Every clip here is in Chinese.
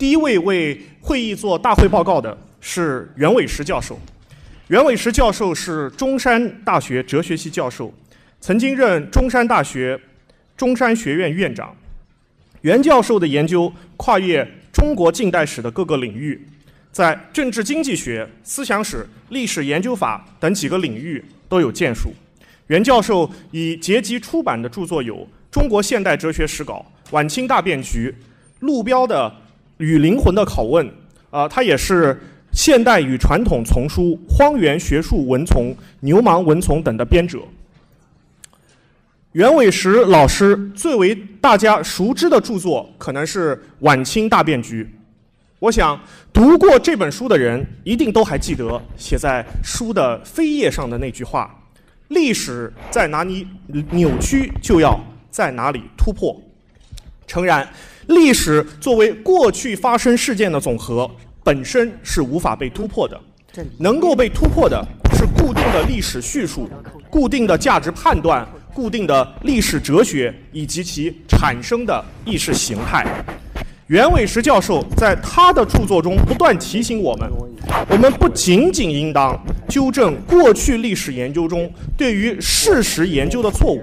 第一位为会议做大会报告的是袁伟时教授。袁伟时教授是中山大学哲学系教授，曾经任中山大学中山学院院长。袁教授的研究跨越中国近代史的各个领域，在政治经济学、思想史、历史研究法等几个领域都有建树。袁教授已结集出版的著作有《中国现代哲学史稿》《晚清大变局》《路标的与灵魂的拷问》啊，他也是《现代与传统丛书》《荒原学术文丛》《牛虻文丛》等的编者。袁伟时老师最为大家熟知的著作可能是《晚清大变局》。我想读过这本书的人一定都还记得写在书的扉页上的那句话：“历史在哪里扭曲，就要在哪里突破。”诚然，历史作为过去发生事件的总和，本身是无法被突破的。能够被突破的是固定的历史叙述、固定的价值判断。固定的历史哲学以及其产生的意识形态，袁伟时教授在他的著作中不断提醒我们：我们不仅仅应当纠正过去历史研究中对于事实研究的错误，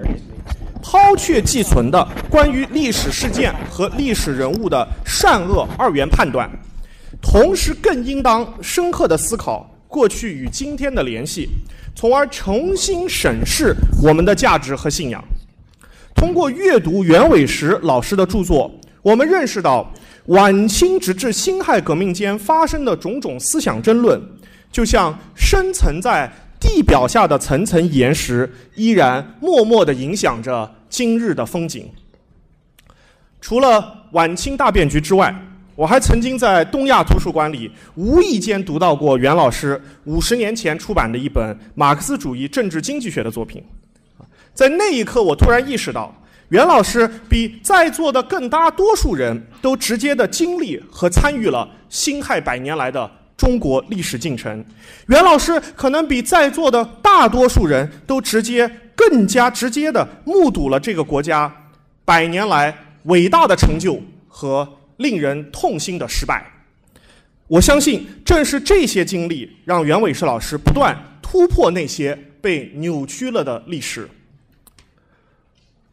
抛却寄存的关于历史事件和历史人物的善恶二元判断，同时更应当深刻地思考过去与今天的联系。从而重新审视我们的价值和信仰。通过阅读袁伟时老师的著作，我们认识到晚清直至辛亥革命间发生的种种思想争论，就像深层在地表下的层层岩石，依然默默地影响着今日的风景。除了晚清大变局之外，我还曾经在东亚图书馆里无意间读到过袁老师五十年前出版的一本马克思主义政治经济学的作品，在那一刻，我突然意识到，袁老师比在座的更大多数人都直接的经历和参与了辛亥百年来的中国历史进程。袁老师可能比在座的大多数人都直接、更加直接的目睹了这个国家百年来伟大的成就和。令人痛心的失败，我相信正是这些经历让袁伟士老师不断突破那些被扭曲了的历史。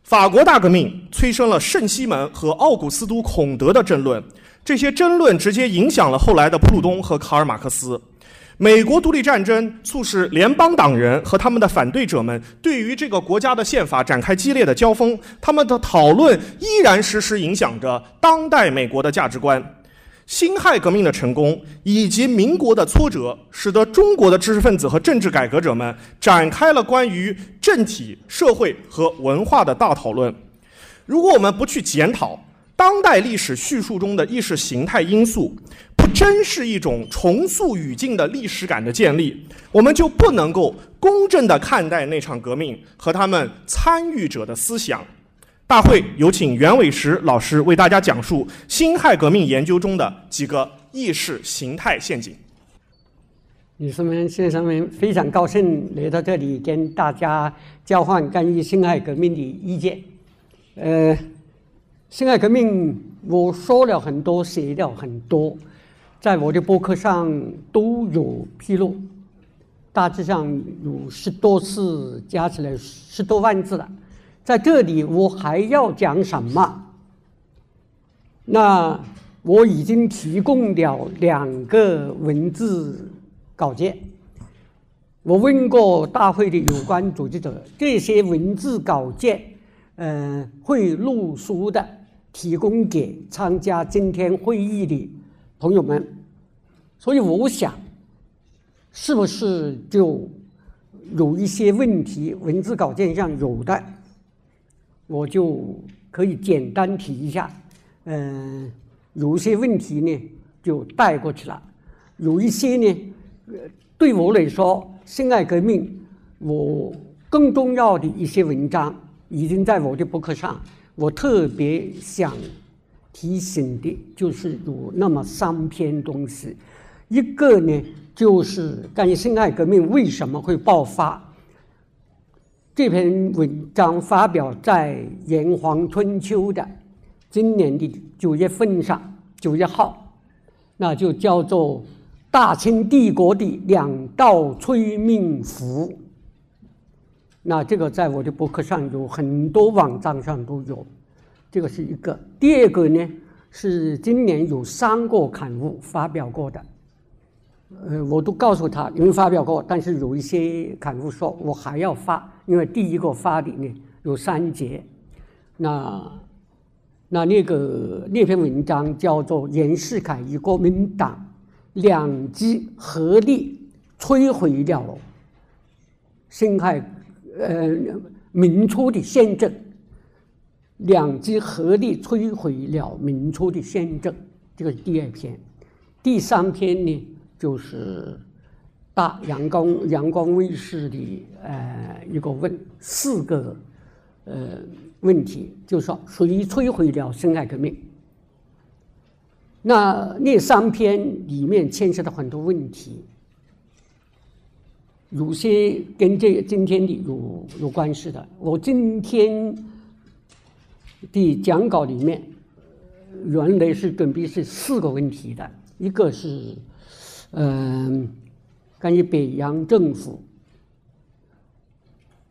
法国大革命催生了圣西门和奥古斯都·孔德的争论，这些争论直接影响了后来的普鲁东和卡尔马克思。美国独立战争促使联邦党人和他们的反对者们对于这个国家的宪法展开激烈的交锋，他们的讨论依然时时影响着当代美国的价值观。辛亥革命的成功以及民国的挫折，使得中国的知识分子和政治改革者们展开了关于政体、社会和文化的大讨论。如果我们不去检讨当代历史叙述中的意识形态因素，真是一种重塑语境的历史感的建立，我们就不能够公正地看待那场革命和他们参与者的思想。大会有请袁伟时老师为大家讲述辛亥革命研究中的几个意识形态陷阱。女士们、先生们，非常高兴来到这里跟大家交换关于辛亥革命的意见。呃，辛亥革命我说了很多，写了很多。在我的博客上都有披露，大致上有十多次，加起来十多万字了。在这里我还要讲什么？那我已经提供了两个文字稿件。我问过大会的有关组织者，这些文字稿件，嗯，会录书的，提供给参加今天会议的。朋友们，所以我想，是不是就有一些问题？文字稿件上有的，我就可以简单提一下。嗯，有一些问题呢，就带过去了。有一些呢，呃对我来说，辛亥革命，我更重要的一些文章已经在我的博客上，我特别想。提醒的就是有那么三篇东西，一个呢就是关于辛亥革命为什么会爆发。这篇文章发表在《炎黄春秋》的今年的九月份上，九月号那就叫做大清帝国的两道催命符。那这个在我的博客上有很多网站上都有，这个是一个。第二个呢是今年有三个刊物发表过的，呃，我都告诉他因为发表过，但是有一些刊物说我还要发，因为第一个发的呢有三节，那那那个那篇文章叫做袁世凯与国民党两极合力摧毁了辛亥。呃，明初的宪政，两极合力摧毁了明初的宪政，这个第二篇。第三篇呢，就是大阳光阳光卫视的呃一个问四个呃问题，就是说谁摧毁了辛亥革命？那那三篇里面牵涉到很多问题。有些跟这今天的有有关系的。我今天的讲稿里面，原来是准备是四个问题的，一个是嗯关于北洋政府，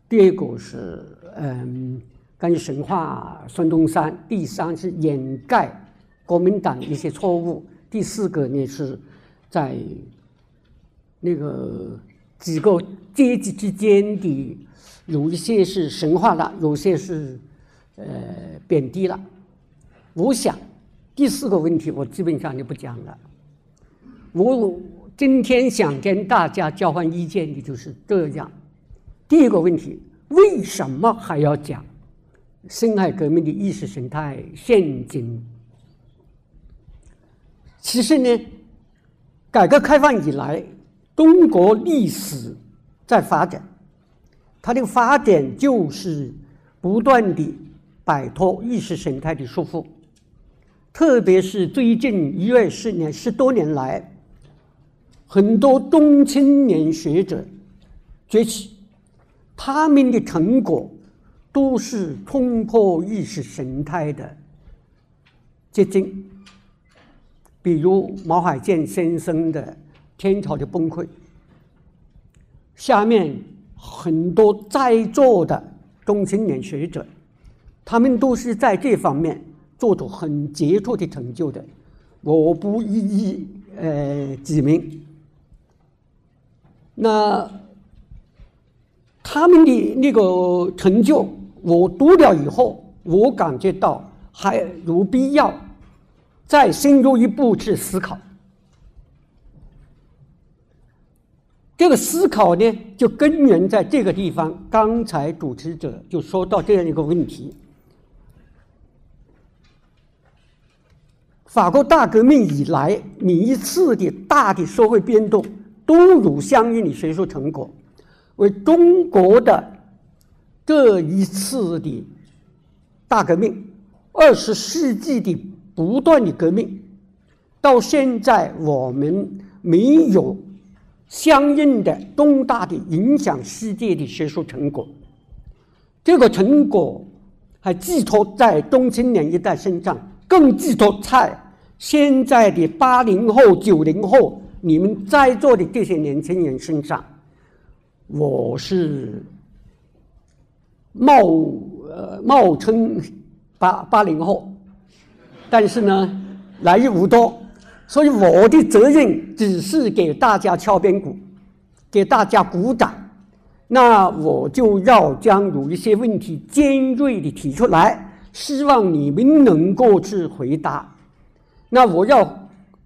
第二个是嗯关于神话孙中山，第三是掩盖国民党一些错误，第四个呢是在那个。几个阶级之间的有一些是神话了，有些是呃贬低了。我想第四个问题我基本上就不讲了。我今天想跟大家交换意见的就是这样。第一个问题，为什么还要讲辛亥革命的意识形态陷阱？其实呢，改革开放以来。中国历史在发展，它的发展就是不断的摆脱意识形态的束缚，特别是最近一二十年、十多年来，很多中青年学者崛起，他们的成果都是冲破意识形态的结晶，比如毛海建先生的。天朝的崩溃，下面很多在座的中青年学者，他们都是在这方面做出很杰出的成就的，我不一一呃指名。那他们的那个成就，我读了以后，我感觉到还有必要再深入一步去思考。这个思考呢，就根源在这个地方。刚才主持者就说到这样一个问题：法国大革命以来，每一次的大的社会变动都有相应的学术成果。为中国的这一次的大革命，二十世纪的不断的革命，到现在我们没有。相应的重大的影响世界的学术成果，这个成果还寄托在中青年一代身上，更寄托在现在的八零后、九零后你们在座的这些年轻人身上。我是冒呃冒称八八零后，但是呢来日无多。所以我的责任只是给大家敲边鼓，给大家鼓掌。那我就要将有一些问题尖锐的提出来，希望你们能够去回答。那我要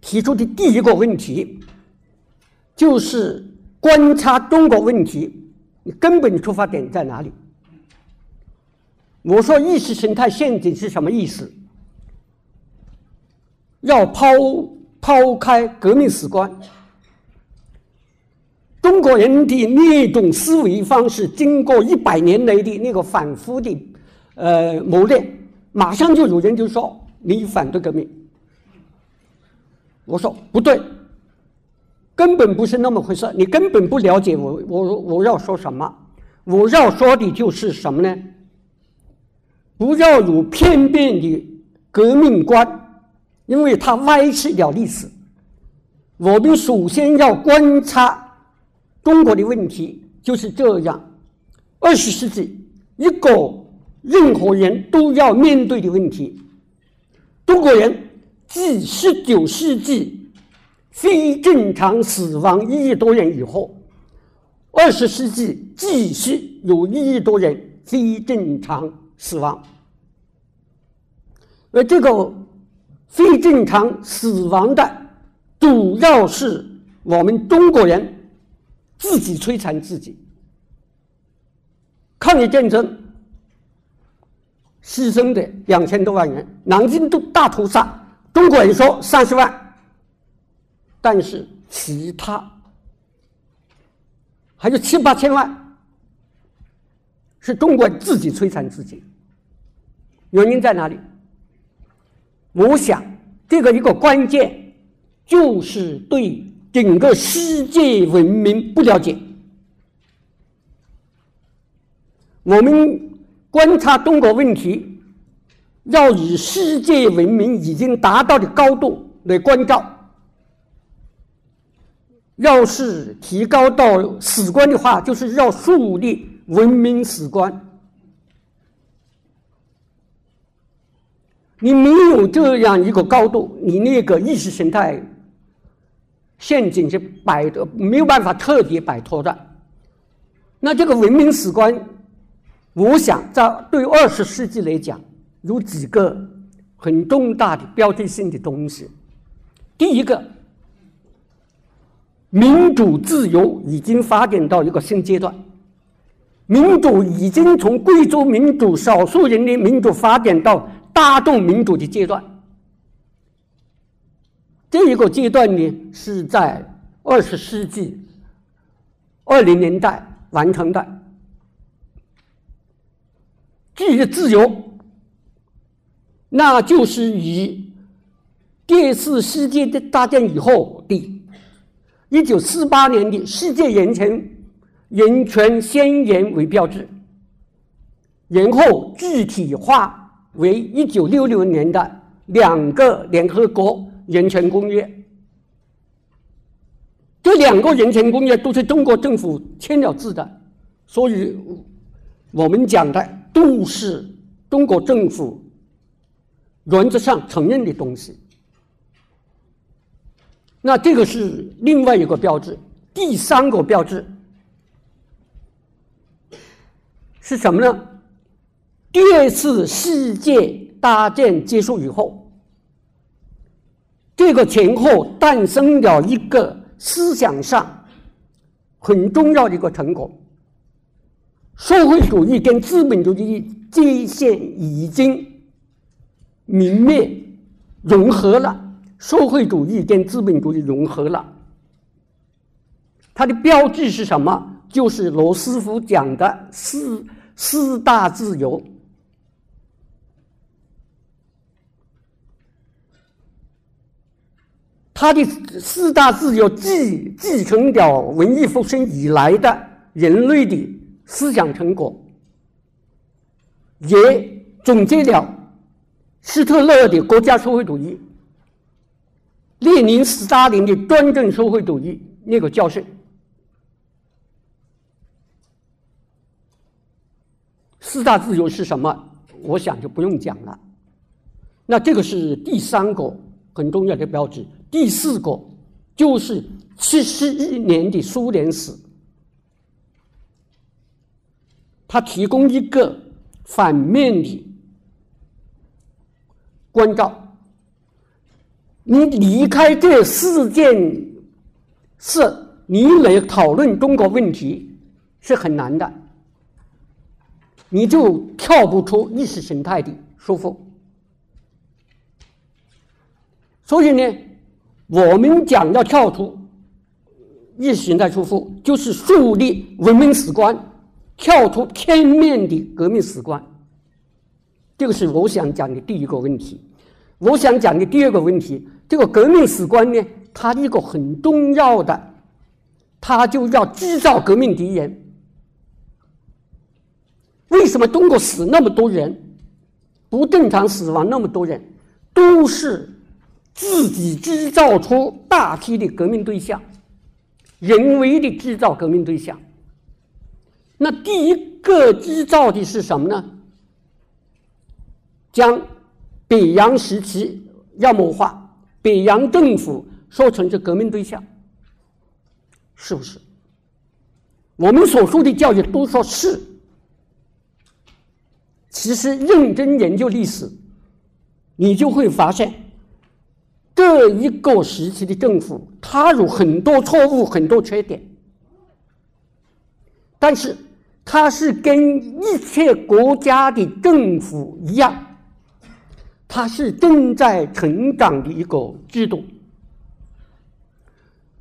提出的第一个问题，就是观察中国问题，你根本出发点在哪里？我说意识形态陷阱是什么意思？要抛。抛开革命史观，中国人的那种思维方式，经过一百年来的那个反复的呃磨练，马上就有人就说你反对革命。我说不对，根本不是那么回事，你根本不了解我，我我要说什么？我要说的就是什么呢？不要有片面的革命观。因为它歪曲了历史，我们首先要观察中国的问题，就是这样。二十世纪一个任何人都要面对的问题。中国人自十九世纪非正常死亡一亿多人以后，二十世纪继续有一亿多人非正常死亡，而这个非正常死亡的，主要是我们中国人自己摧残自己。抗日战争牺牲的两千多万人，南京都大屠杀，中国人说三十万，但是其他还有七八千万是中国自己摧残自己，原因在哪里？我想这个一个关键就是对整个世界文明不了解。我们观察中国问题，要以世界文明已经达到的高度来关照。要是提高到史观的话，就是要树立文明史观。你没有这样一个高度，你那个意识形态陷阱是摆的没有办法彻底摆脱的。那这个文明史观。我想，在对二十世纪来讲，有几个很重大的标志性的东西。第一个，民主自由已经发展到一个新阶段，民主已经从贵族民主、少数人的民主发展到大众民主的阶段。这一个阶段呢，是在二十世纪二零年代完成的。至于自由，那就是以第二次世界的大战以后一九四八年的世界人权人权宣言为标志，然后具体化为一九六六年的两个联合国人权公约。这两个人权公约都是中国政府签了字的，所以我们讲的。都是中国政府原则上承认的东西。那这个是另外一个标志。第三个标志是什么呢？第二次世界大战结束以后，这个前后诞生了一个思想上很重要的一个成果。社会主义跟资本主义界限已经明灭融合了，社会主义跟资本主义融合了。它的标志是什么？就是罗斯福讲的四四大自由。他的四大自由继继承了文艺复兴以来的人类的。思想成果，也总结了希特勒的国家社会主义、列宁、斯大林的专政社会主义那个教训。四大自由是什么？我想就不用讲了。那这个是第三个很重要的标志。第四个就是七十一年的苏联史。他提供一个反面的关照，你离开这四件事，你来讨论中国问题是很难的，你就跳不出意识形态的束缚。所以呢，我们讲要跳出意识形态束缚，就是树立文明史观。跳出片面的革命史观，这个是我想讲的第一个问题。我想讲的第二个问题，这个革命史观呢，它一个很重要的，它就要制造革命敌人。为什么中国死那么多人，不正常死亡那么多人，都是自己制造出大批的革命对象，人为的制造革命对象。那第一个制造的是什么呢？将北洋时期妖魔化，北洋政府说成是革命对象，是不是？我们所说的教育都说是，其实认真研究历史，你就会发现，这一个时期的政府，它有很多错误，很多缺点，但是它是跟一切国家的政府一样，它是正在成长的一个制度，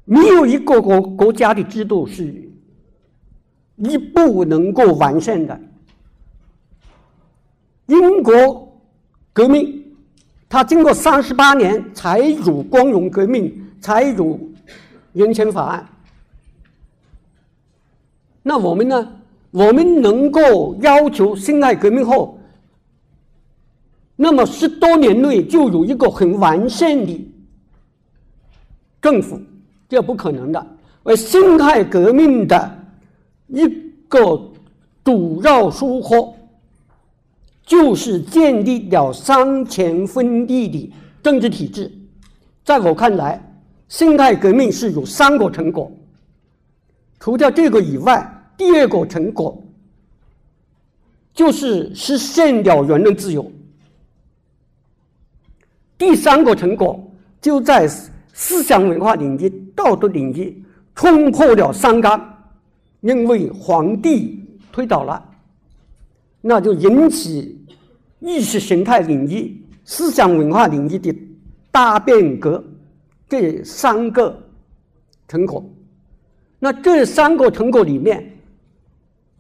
没有一个国国家的制度是。一不能够完善的英国革命，它经过三十八年才有光荣革命，才有人权法案。那我们呢？我们能够要求辛亥革命后，那么十多年内就有一个很完善的政府，这不可能的。而辛亥革命的。一个主要收获就是建立了三权分立的政治体制。在我看来，辛亥革命是有三个成果。除掉这个以外，第二个成果就是实现了言论自由。第三个成果就在思想文化领域、道德领域冲破了三纲。因为皇帝推倒了，那就引起意识形态领域、思想文化领域的大变革，这三个成果。那这三个成果里面，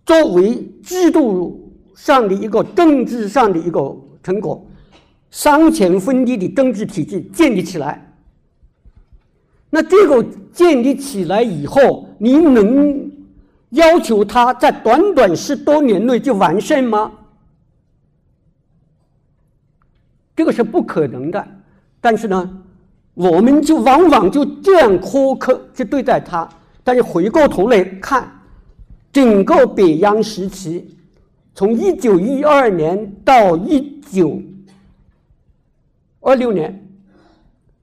作为制度上的一个政治上的一个成果，三权分立的政治体制建立起来。那这个建立起来以后，你能？要求他在短短十多年内就完善吗？这个是不可能的。但是呢，我们就往往就这样苛刻去对待他。但是回过头来看，整个北洋时期，从一九一二年到一九二六年，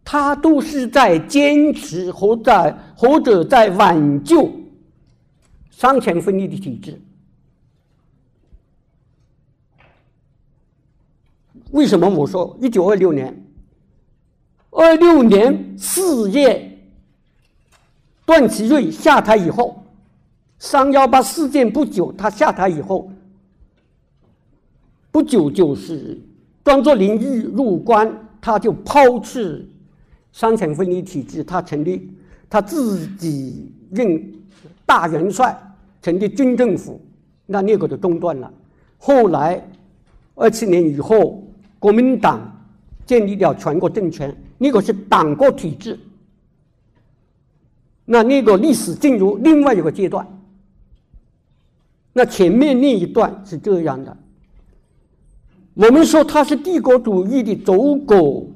他都是在坚持或在或者在挽救。三权分立的体制，为什么我说一九二六年？二六年四月，段祺瑞下台以后，三幺八事件不久，他下台以后，不久就是庄作霖一入关，他就抛弃三权分立体制，他成立他自己任大元帅。成立军政府，那那个就中断了。后来，二七年以后，国民党建立了全国政权，那个是党国体制。那那个历史进入另外一个阶段。那前面那一段是这样的。我们说他是帝国主义的走狗，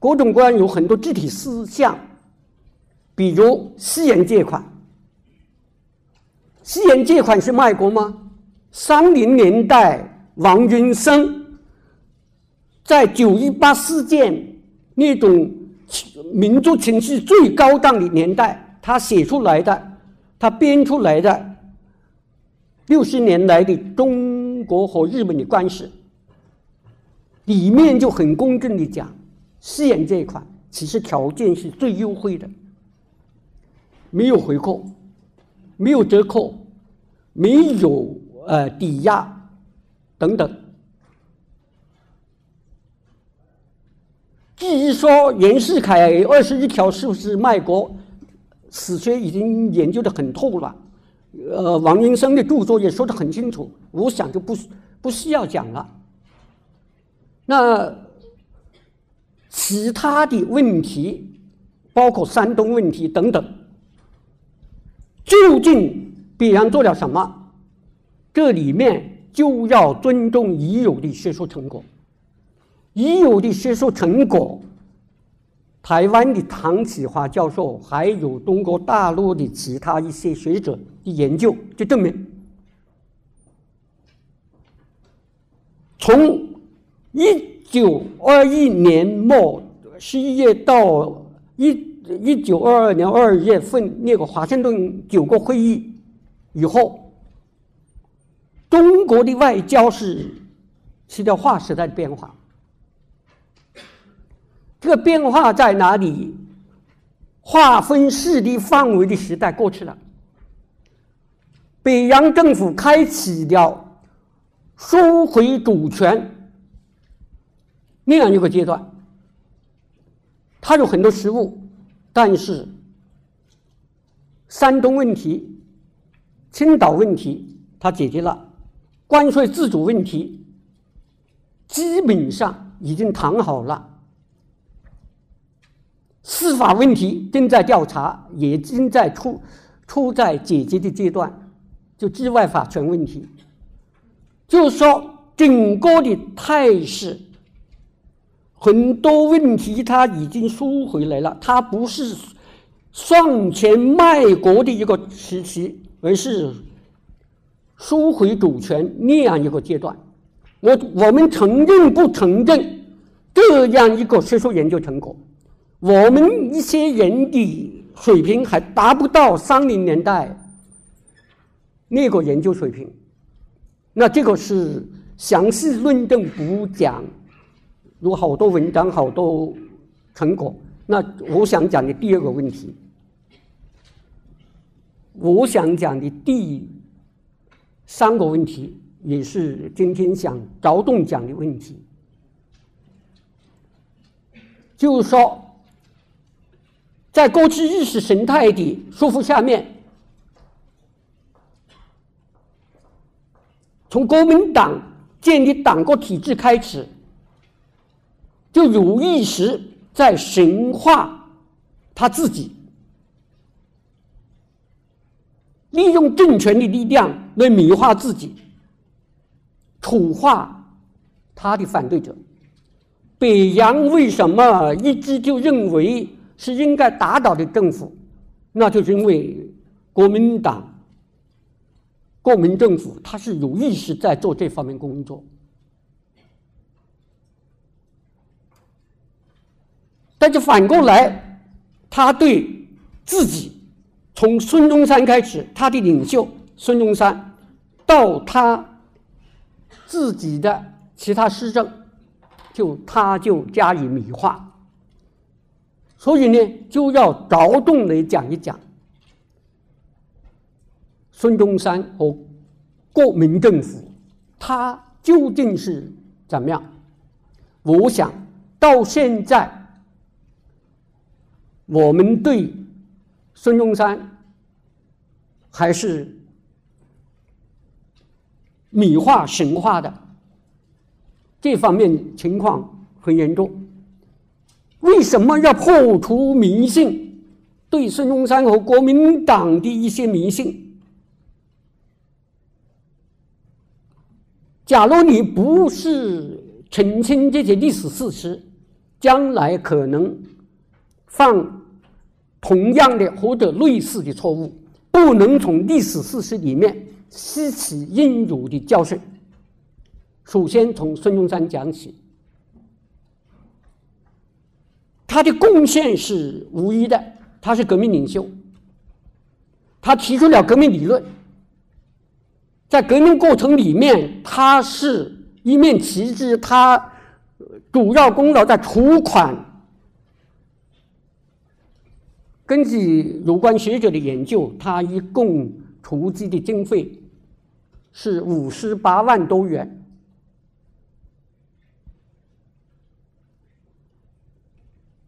各种各样有很多具体思想，比如私人借款。私人借款是卖国吗？三零年代，王云生在九一八事件那种民族情绪最高涨的年代，他写出来的，他编出来的六十年来的中国和日本的关系，里面就很公正的讲，私人借款其实条件是最优惠的，没有回扣。没有折扣，没有呃抵押等等。至于说袁世凯二十一条是不是卖国，史学已经研究的很透了。呃，王云生的著作也说的很清楚，我想就不不需要讲了。那其他的问题，包括山东问题等等。究竟北洋做了什么？这里面就要尊重已有的学术成果。已有的学术成果，台湾的唐启华教授，还有中国大陆的其他一些学者的研究，就证明，从一九二一年末十一月到一一九二二年二月份那个华盛顿九个会议以后，中国的外交是起了划时代的变化。这个变化在哪里？划分势力范围的时代过去了。北洋政府开启了收回主权那样一个阶段。它有很多失误，但是山东问题、青岛问题它解决了，关税自主问题基本上已经谈好了。司法问题正在调查，也正在处处在解决的阶段，就治外法权问题。就是说，整个的态势，很多问题他已经收回来了，它不是向前卖国的一个时期，而是收回主权那样一个阶段。我我们承认不承认这样一个学术研究成果？我们一些人的水平还达不到三零年代那个研究水平，那这个是详细论证不讲，有好多文章好多成果。那我想讲的第二个问题，我想讲的第三个问题，也是今天想着重讲的问题，就是说。在过去意识形态的束缚下面，从国民党建立党国体制开始，就有意识在神化他自己，利用政权的力量来美化自己，丑化他的反对者。北洋为什么一直就认为？是应该打倒的政府，那就是因为国民党、国民政府他是有意识在做这方面工作。但是反过来，他对自己从孙中山开始，他的领袖孙中山，到他自己的其他施政，就他就加以美化。所以呢，就要着重的讲一讲孙中山和国民政府，他究竟是怎么样？我想到现在，我们对孙中山还是米化神话的这方面情况很严重。为什么要破除迷信？对孙中山和国民党的一些迷信，假如你不是澄清这些历史事实，将来可能犯同样的或者类似的错误。不能从历史事实里面吸取应有的教训。首先从孙中山讲起。他的贡献是无疑的，他是革命领袖，他提出了革命理论，在革命过程里面，他是一面旗帜，他主要功劳在筹款。根据有关学者的研究，他一共筹集的经费是五十八万多元。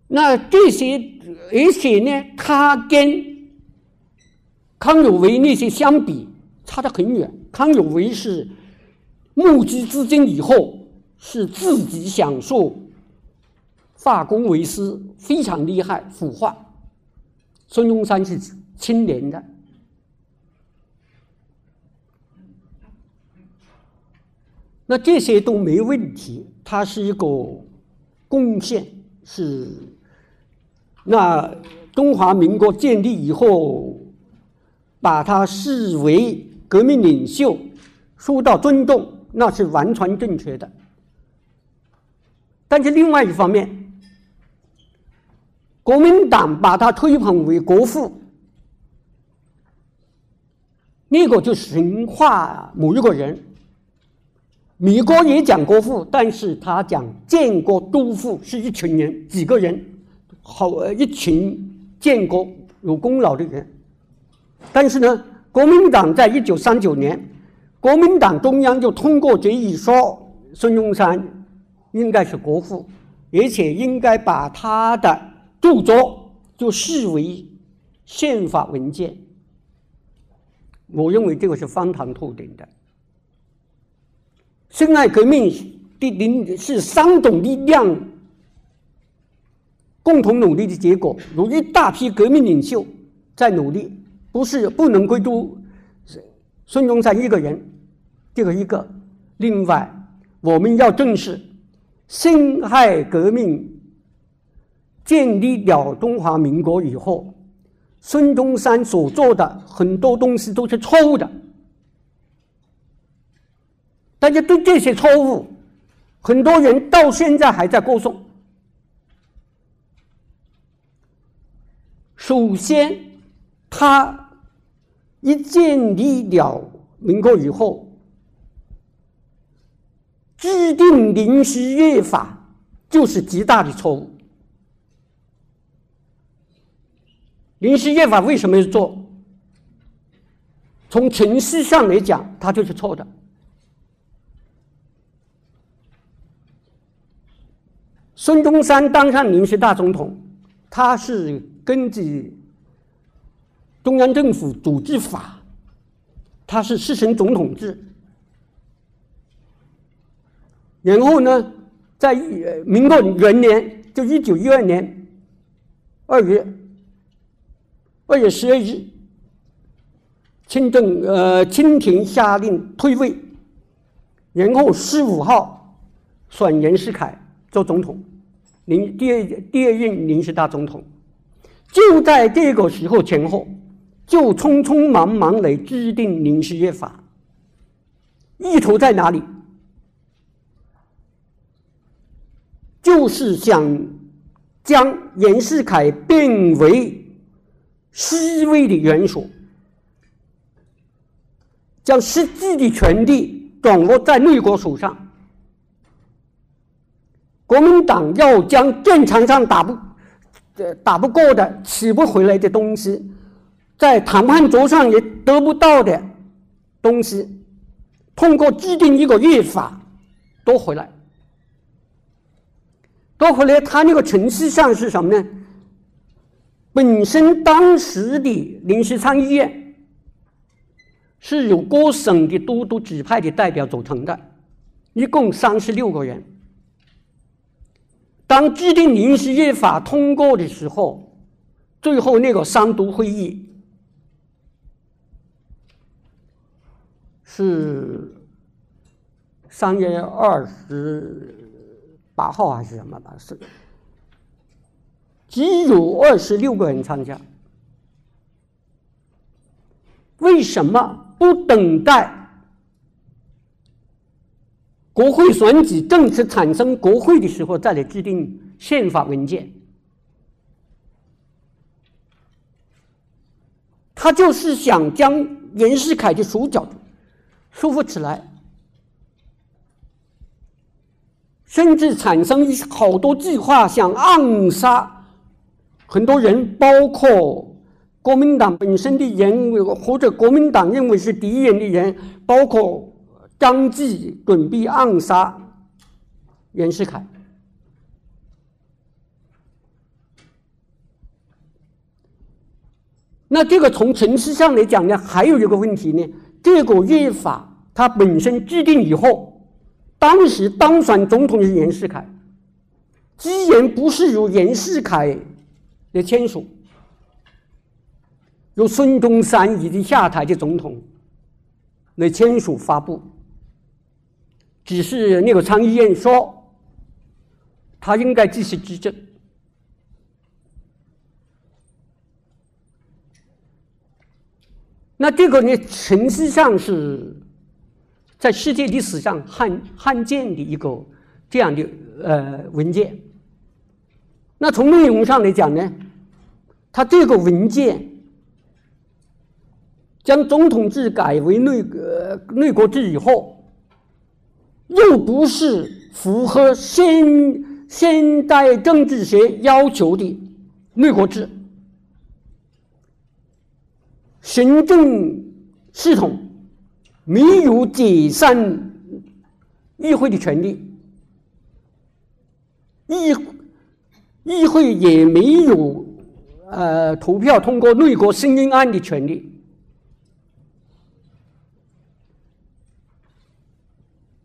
那这些，而且呢，他跟康有为那些相比，差得很远。康有为是募集资金以后，是自己享受化工为私，非常厉害，腐化。孙中山是清廉的，那这些都没问题。他是一个贡献是。那中华民国建立以后，把他视为革命领袖，受到尊重，那是完全正确的。但是另外一方面，国民党把他推捧为国父，那个就神化某一个人。米国也讲国父，但是他讲建国督父是一群人，几个人，好一群建国有功劳的人。但是呢，国民党在一九三九年，国民党中央就通过决议说，孙中山应该是国父，而且应该把他的著作就视为宪法文件。我认为这个是荒唐透顶的。辛亥革命的领是三种力量共同努力的结果，有一大批革命领袖在努力，不是不能归诸孙中山一个人，这个一个。另外，我们要正视辛亥革命建立了中华民国以后，孙中山所做的很多东西都是错误的。大家对这些错误，很多人到现在还在歌颂。首先，他一建立了民国以后，制定临时约法就是极大的错误。临时宪法为什么要做？从程序上来讲，它就是错的。孙中山当上临时大总统，他是根据中央政府组织法，他是实行总统制。然后呢，在民国元年，就一九一二年二月二月十二日，清政呃清廷下令退位，然后十五号选袁世凯做总统。临第二第二任临时大总统，就在这个时候前后，就匆匆忙忙来制定临时约法，意图在哪里？就是想将袁世凯变为西魏的元素，将实际的权力掌握在内国手上。国民党要将战场上打不，打不过的、取不回来的东西，在谈判桌上也得不到的东西，通过制定一个约法夺回来。夺回来，他那个程序上是什么呢？本身当时的临时参议院是由各省的都督指派的代表组成的，一共三十六个人。当制定临时约法通过的时候，最后那个三读会议是三月二十八号还是什么吧？是只有二十六个人参加。为什么不等待？国会选举正式产生国会的时候，再来制定宪法文件。他就是想将袁世凯的手脚束缚起来，甚至产生好多计划，想暗杀很多人，包括国民党本身的人，或者国民党认为是敌人的人，包括。张继准备暗杀袁世凯，那这个从程序上来讲呢，还有一个问题呢。这个约法它本身制定以后，当时当选总统是袁世凯，既然不是由袁世凯来签署。由孙中山已经下台的总统来签署发布。只是那个参议院说他应该继续执政。那这个呢形式上是在世界历史上罕罕见的一个这样的呃文件。那从内容上来讲呢，它这个文件将总统制改为内阁内阁制以后，又不是符合现现代政治学要求的内阁制。行政系统没有解散议会的权利，议议会也没有呃投票通过内阁声音案的权利，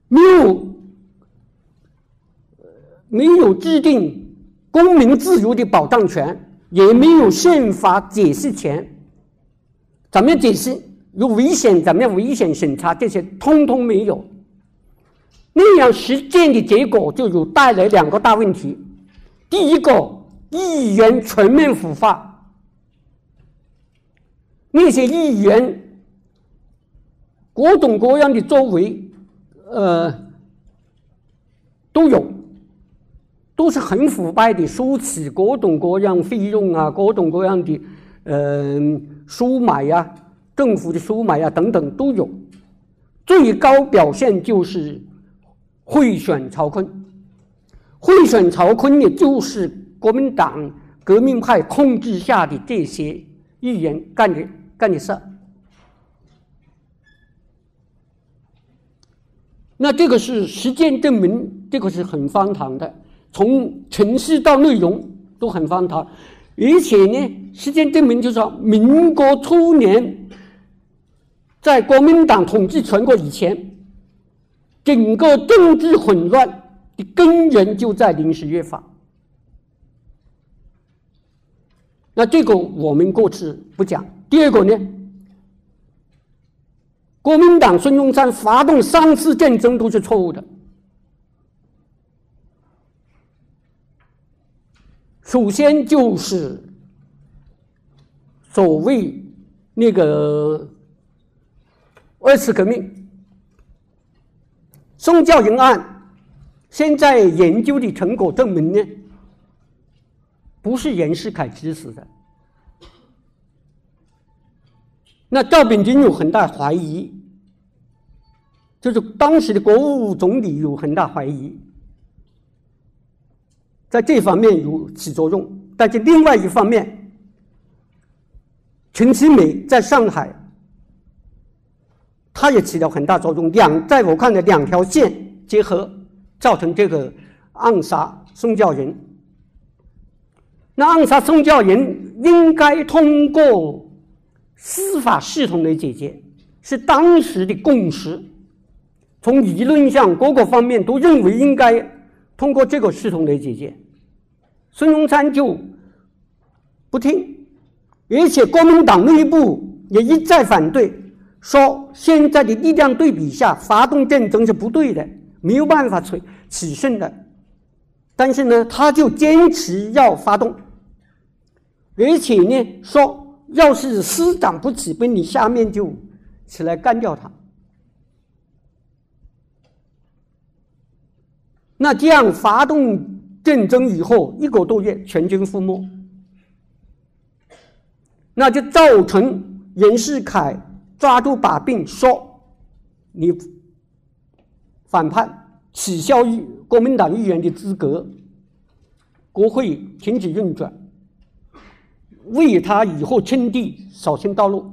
没有没有制定公民自由的保障权，也没有宪法解释权。怎么解释？有危险？怎么样危险审查？这些通通没有。那样实践的结果就有带来两个大问题：第一个，议员全面腐化，那些议员各种各样的作为，呃，都有，都是很腐败的，收取各种各样费用啊，各种各样的。嗯，收买呀，政府的收买呀，等等都有。最高表现就是贿选曹锟，贿选曹锟呢，就是国民党革命派控制下的这些议员干的干的事。那这个是实践证明，这个是很荒唐的，从程序到内容都很荒唐。而且呢，实践证明就是说，民国初年，在国民党统治全国以前，整个政治混乱的根源就在临时约法。那这个我们过去不讲。第二个呢，国民党孙中山发动三次战争都是错误的。首先就是所谓那个二次革命，宋教仁案，现在研究的成果证明呢，不是袁世凯指使的。那赵秉钧有很大怀疑，就是当时的国务总理有很大怀疑。在这方面有起作用，但是另外一方面，陈其美在上海，他也起了很大作用。两，在我看来，两条线结合，造成这个暗杀宋教仁。那暗杀宋教仁应该通过司法系统来解决，是当时的共识。从理论上，各个方面都认为应该通过这个系统来解决。孙中山就不听，而且国民党内部也一再反对，说现在的力量对比下发动战争是不对的，没有办法取取胜的。但是呢，他就坚持要发动，而且呢说，要是师长不起兵，你下面就起来干掉他。那这样发动。战争以后一个多月，全军覆没，那就造成袁世凯抓住把柄说：“你反叛，取消议国民党议员的资格，国会停止运转，为他以后称帝扫清道路。”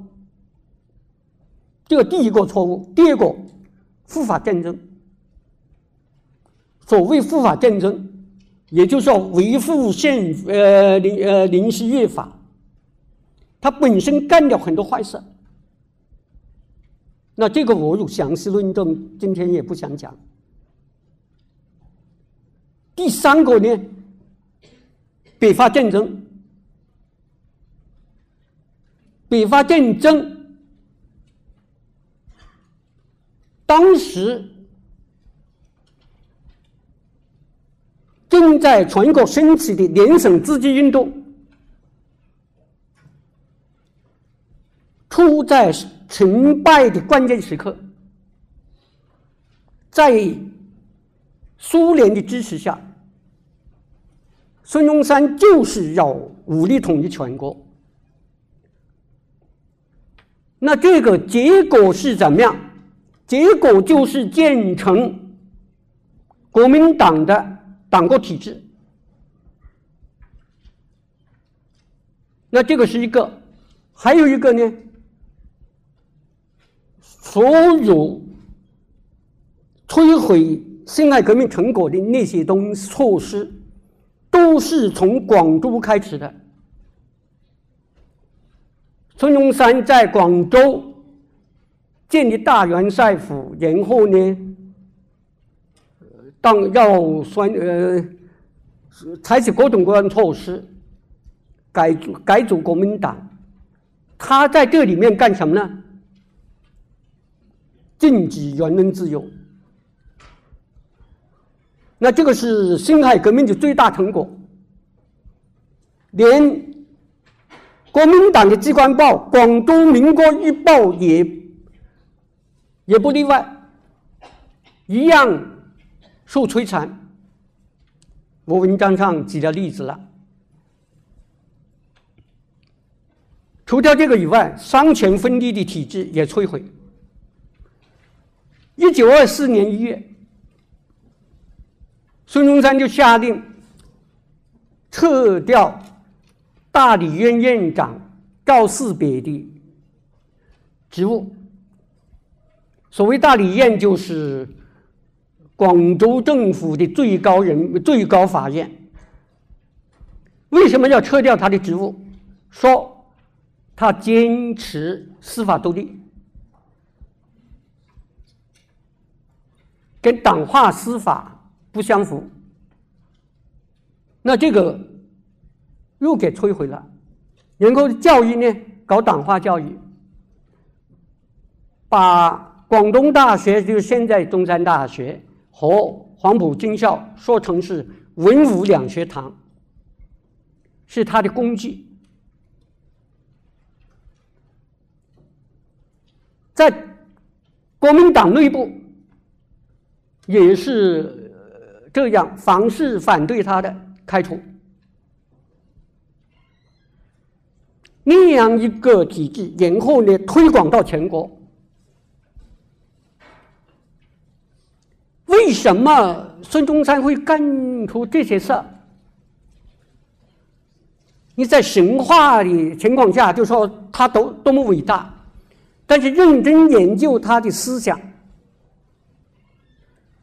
这个第一个错误。第二个，复法战争。所谓复法战争。也就是说，维护宪呃临呃临时约法，他本身干了很多坏事。那这个我有详细论证，今天也不想讲。第三个呢，北伐战争，北伐战争当时。正在全国兴起的联省自治运动，出处在成败的关键时刻，在苏联的支持下，孙中山就是要武力统一全国。那这个结果是怎么样？结果就是建成国民党的党国体制。那这个是一个，还有一个呢？所有摧毁辛亥革命成果的那些东措施，都是从广州开始的。孙中山在广州建立大元帅府，然后呢，当要算呃采取各种各样措施。改组改组国民党，他在这里面干什么呢？禁止言论自由。那这个是辛亥革命的最大成果，连国民党的机关报《广东民国日报》也也不例外，一样受摧残。我文章上举了例子了。除掉这个以外，三权分立的体制也摧毁。一九二四年一月，孙中山就下令撤掉大理院院长赵四别的职务。所谓大理院，就是广州政府的最高人最高法院。为什么要撤掉他的职务？说。他坚持司法独立，跟党化司法不相符，那这个又给摧毁了。然后教育呢，搞党化教育，把广东大学，就是现在中山大学和黄埔军校说成是文武两学堂，是他的功绩。在国民党内部也是这样，凡是反对他的开除，那样一个体制，然后呢推广到全国。为什么孙中山会干出这些事儿？你在神话的情况下，就说他多多么伟大。但是认真研究他的思想，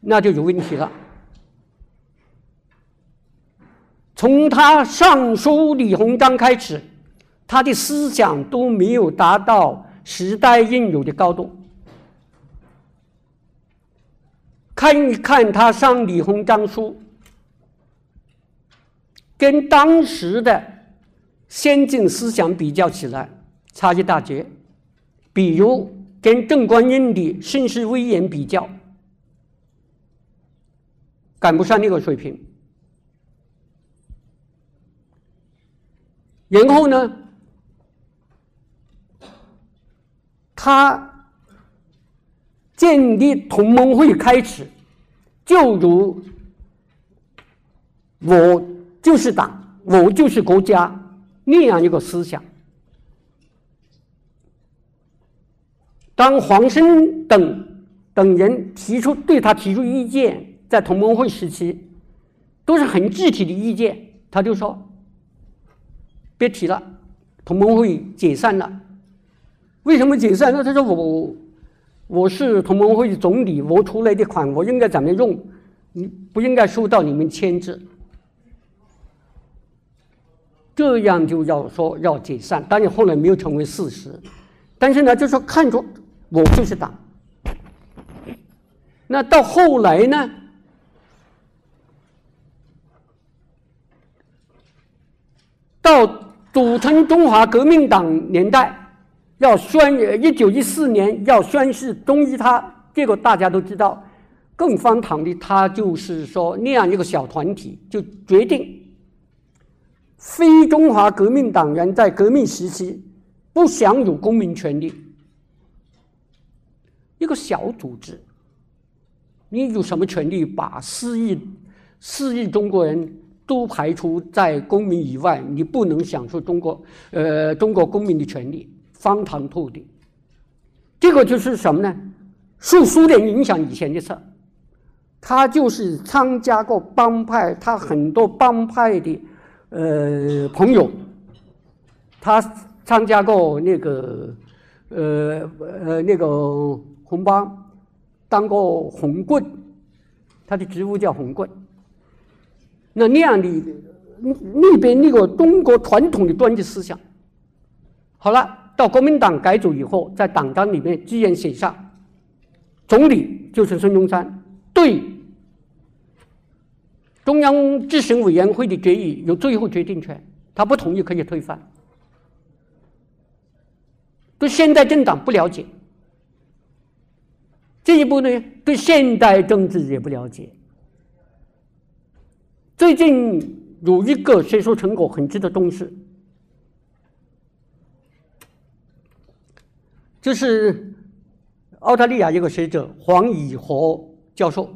那就有问题了。从他上书李鸿章开始，他的思想都没有达到时代应有的高度。看一看他上李鸿章书，跟当时的先进思想比较起来，差一大截。比如跟郑观应的盛世威严比较，赶不上那个水平。然后呢，他建立同盟会开始，就如我就是党，我就是国家那样一个思想。当黄生等等人提出对他提出意见，在同盟会时期，都是很具体的意见，他就说：“别提了，同盟会解散了。”为什么解散？那他说：“我我是同盟会的总理，我出来的款我应该怎么用？你不应该受到你们牵制。”这样就要说要解散，当然后来没有成为事实，但是呢，就说看出。我就是党。那到后来呢？到组成中华革命党年代，要宣一九一四年要宣誓忠于他，结果大家都知道，更荒唐的，他就是说那样一个小团体就决定，非中华革命党员在革命时期。不享有公民权利。一个小组织，你有什么权利把四亿、四亿中国人都排除在公民以外？你不能享受中国，呃，中国公民的权利，荒唐透顶。这个就是什么呢？受苏联影响以前的事他就是参加过帮派，他很多帮派的呃朋友，他参加过那个呃呃那个红帮，当过红棍，他的职务叫红棍。那那样的那边那个中国传统的专制思想，好了，到国民党改组以后，在党章里面居然写上，总理就是孙中山。对中央执行委员会的决议有最后决定权，他不同意可以推翻。对现代政党不了解，进一步呢，对现代政治也不了解。最近有一个学术成果很值得重视，就是澳大利亚一个学者黄以和。教授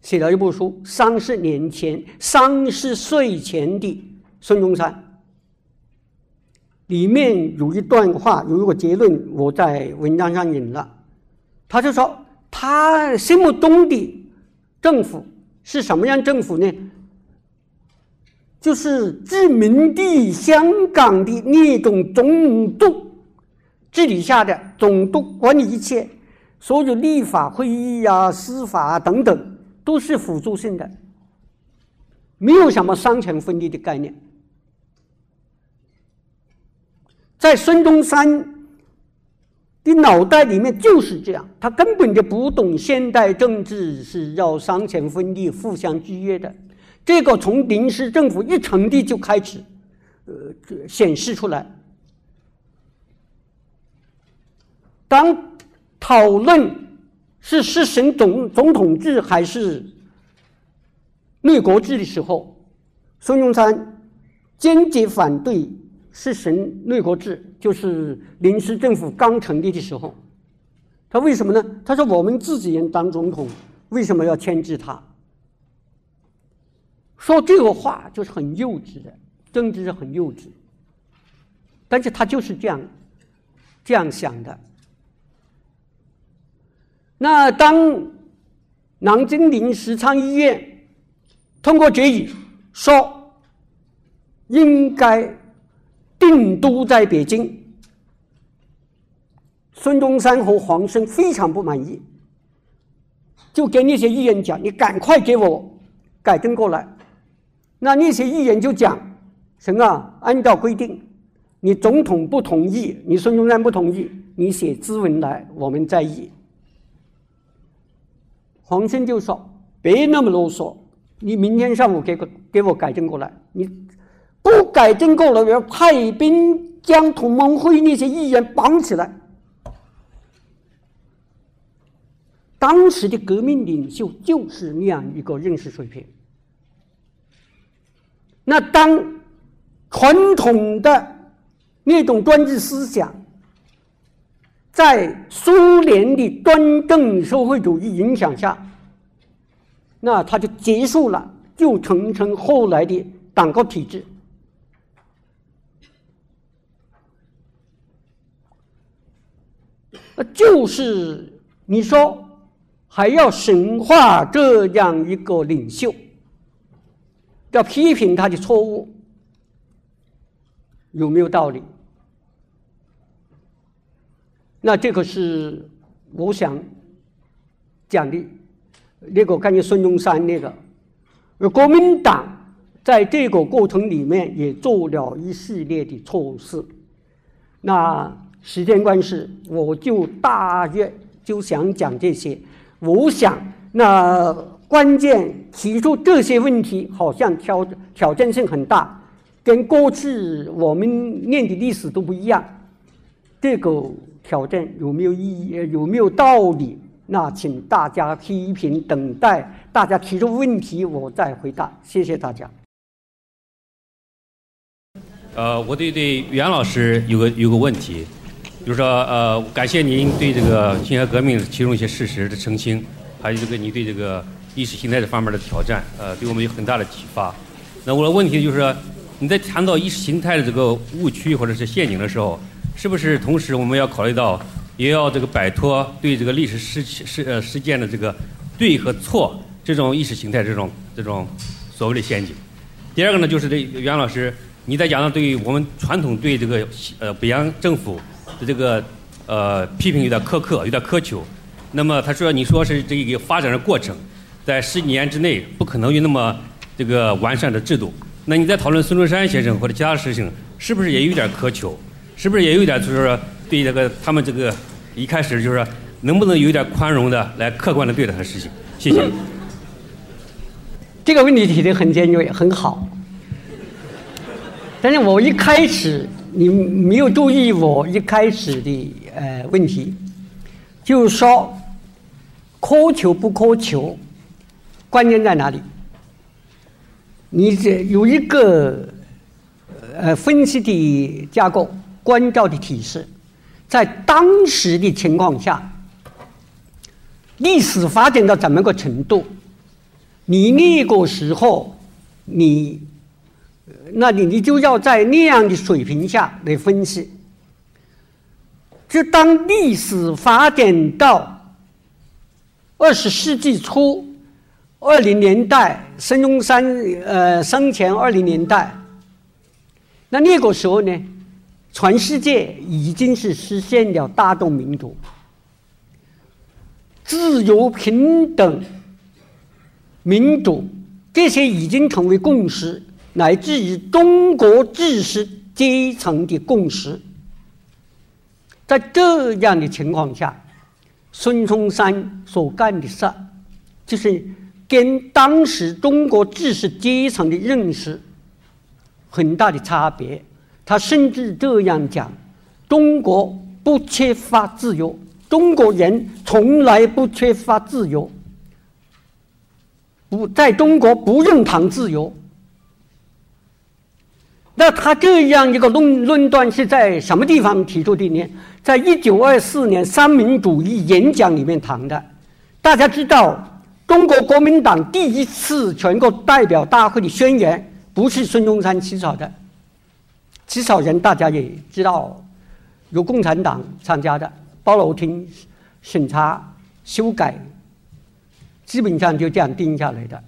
写了一部书，《三十年前、三十岁前的孙中山》。里面有一段话，有一个结论，我在文章上引了。他就说，他心目中的政府是什么样政府呢？就是殖民地香港的那种总督治理下的总督管理一切。所有立法会议啊、司法啊等等，都是辅助性的，没有什么三权分立的概念。在孙中山的脑袋里面就是这样，他根本就不懂现代政治是要三权分立、互相制约的。这个从临时政府一成立就开始，呃，显示出来。当。讨论是实行总总统制还是内阁制的时候，孙中山坚决反对实行内阁制，就是临时政府刚成立的时候。他为什么呢？他说：“我们自己人当总统，为什么要牵制他？”说这个话就是很幼稚的，政治是很幼稚。但是他就是这样这样想的。那当南京临时参议院通过决议说应该定都在北京，孙中山和黄生非常不满意，就跟那些议员讲：“你赶快给我改正过来。”那那些议员就讲：“神啊，按照规定，你总统不同意，你孙中山不同意，你写咨文来，我们再议。”黄生就说：“别那么啰嗦，你明天上午给个给我改正过来。你不改正过来，我要派兵将同盟会那些议员绑起来。”当时的革命领袖就是那样一个认识水平。那当传统的那种专制思想。在苏联的专政社会主义影响下，那他就结束了，就形成后来的党国体制。那就是你说还要神化这样一个领袖，要批评他的错误，有没有道理？那这个是我想讲的，那个关于孙中山那个，而国民党在这个过程里面也做了一系列的措施。那时间关系，我就大约就想讲这些。我想，那关键提出这些问题，好像挑挑战性很大，跟过去我们念的历史都不一样。这个。挑战有没有意义？有没有道理？那请大家批评，等待大家提出问题，我再回答。谢谢大家。呃，我对对袁老师有个有个问题，就是说，呃，感谢您对这个辛亥革命其中一些事实的澄清，还有这个你对这个意识形态这方面的挑战，呃，对我们有很大的启发。那我的问题就是，你在谈到意识形态的这个误区或者是陷阱的时候，是不是同时我们要考虑到，也要这个摆脱对这个历史事事呃事件的这个对和错这种意识形态这种这种所谓的陷阱？第二个呢，就是这袁老师。你在讲到对于我们传统对这个呃北洋政府的这个呃批评有点苛刻，有点苛求。那么他说你说是这一个发展的过程，在十几年之内不可能有那么这个完善的制度。那你在讨论孙中山先生或者其他事情，是不是也有点苛求？是不是也有点就是对这个他们这个一开始就是能不能有点宽容的来客观的对待他事情？谢谢。这个问题提的很尖锐，很好。但是我一开始你没有注意我一开始的呃问题，就是说苛求不苛求，关键在哪里？你这有一个呃分析的架构，关照的提示，在当时的情况下，历史发展到怎么个程度？你那个时候你。那你你就要在那样的水平下来分析。就当历史发展到二十世纪初二零年代，孙中山呃生前二零年代，那那个时候呢，全世界已经是实现了大众民主、自由、平等、民主，这些已经成为共识。乃至于中国知识阶层的共识，在这样的情况下，孙中山所干的事，就是跟当时中国知识阶层的认识很大的差别。他甚至这样讲：中国不缺乏自由，中国人从来不缺乏自由，不在中国不认同自由。那他这样一个论论断是在什么地方提出的呢？在一九二四年三民主义演讲里面谈的。大家知道，中国国民党第一次全国代表大会的宣言不是孙中山起草的，起草人大家也知道，有共产党参加的，包罗厅审查修改，基本上就这样定下来的。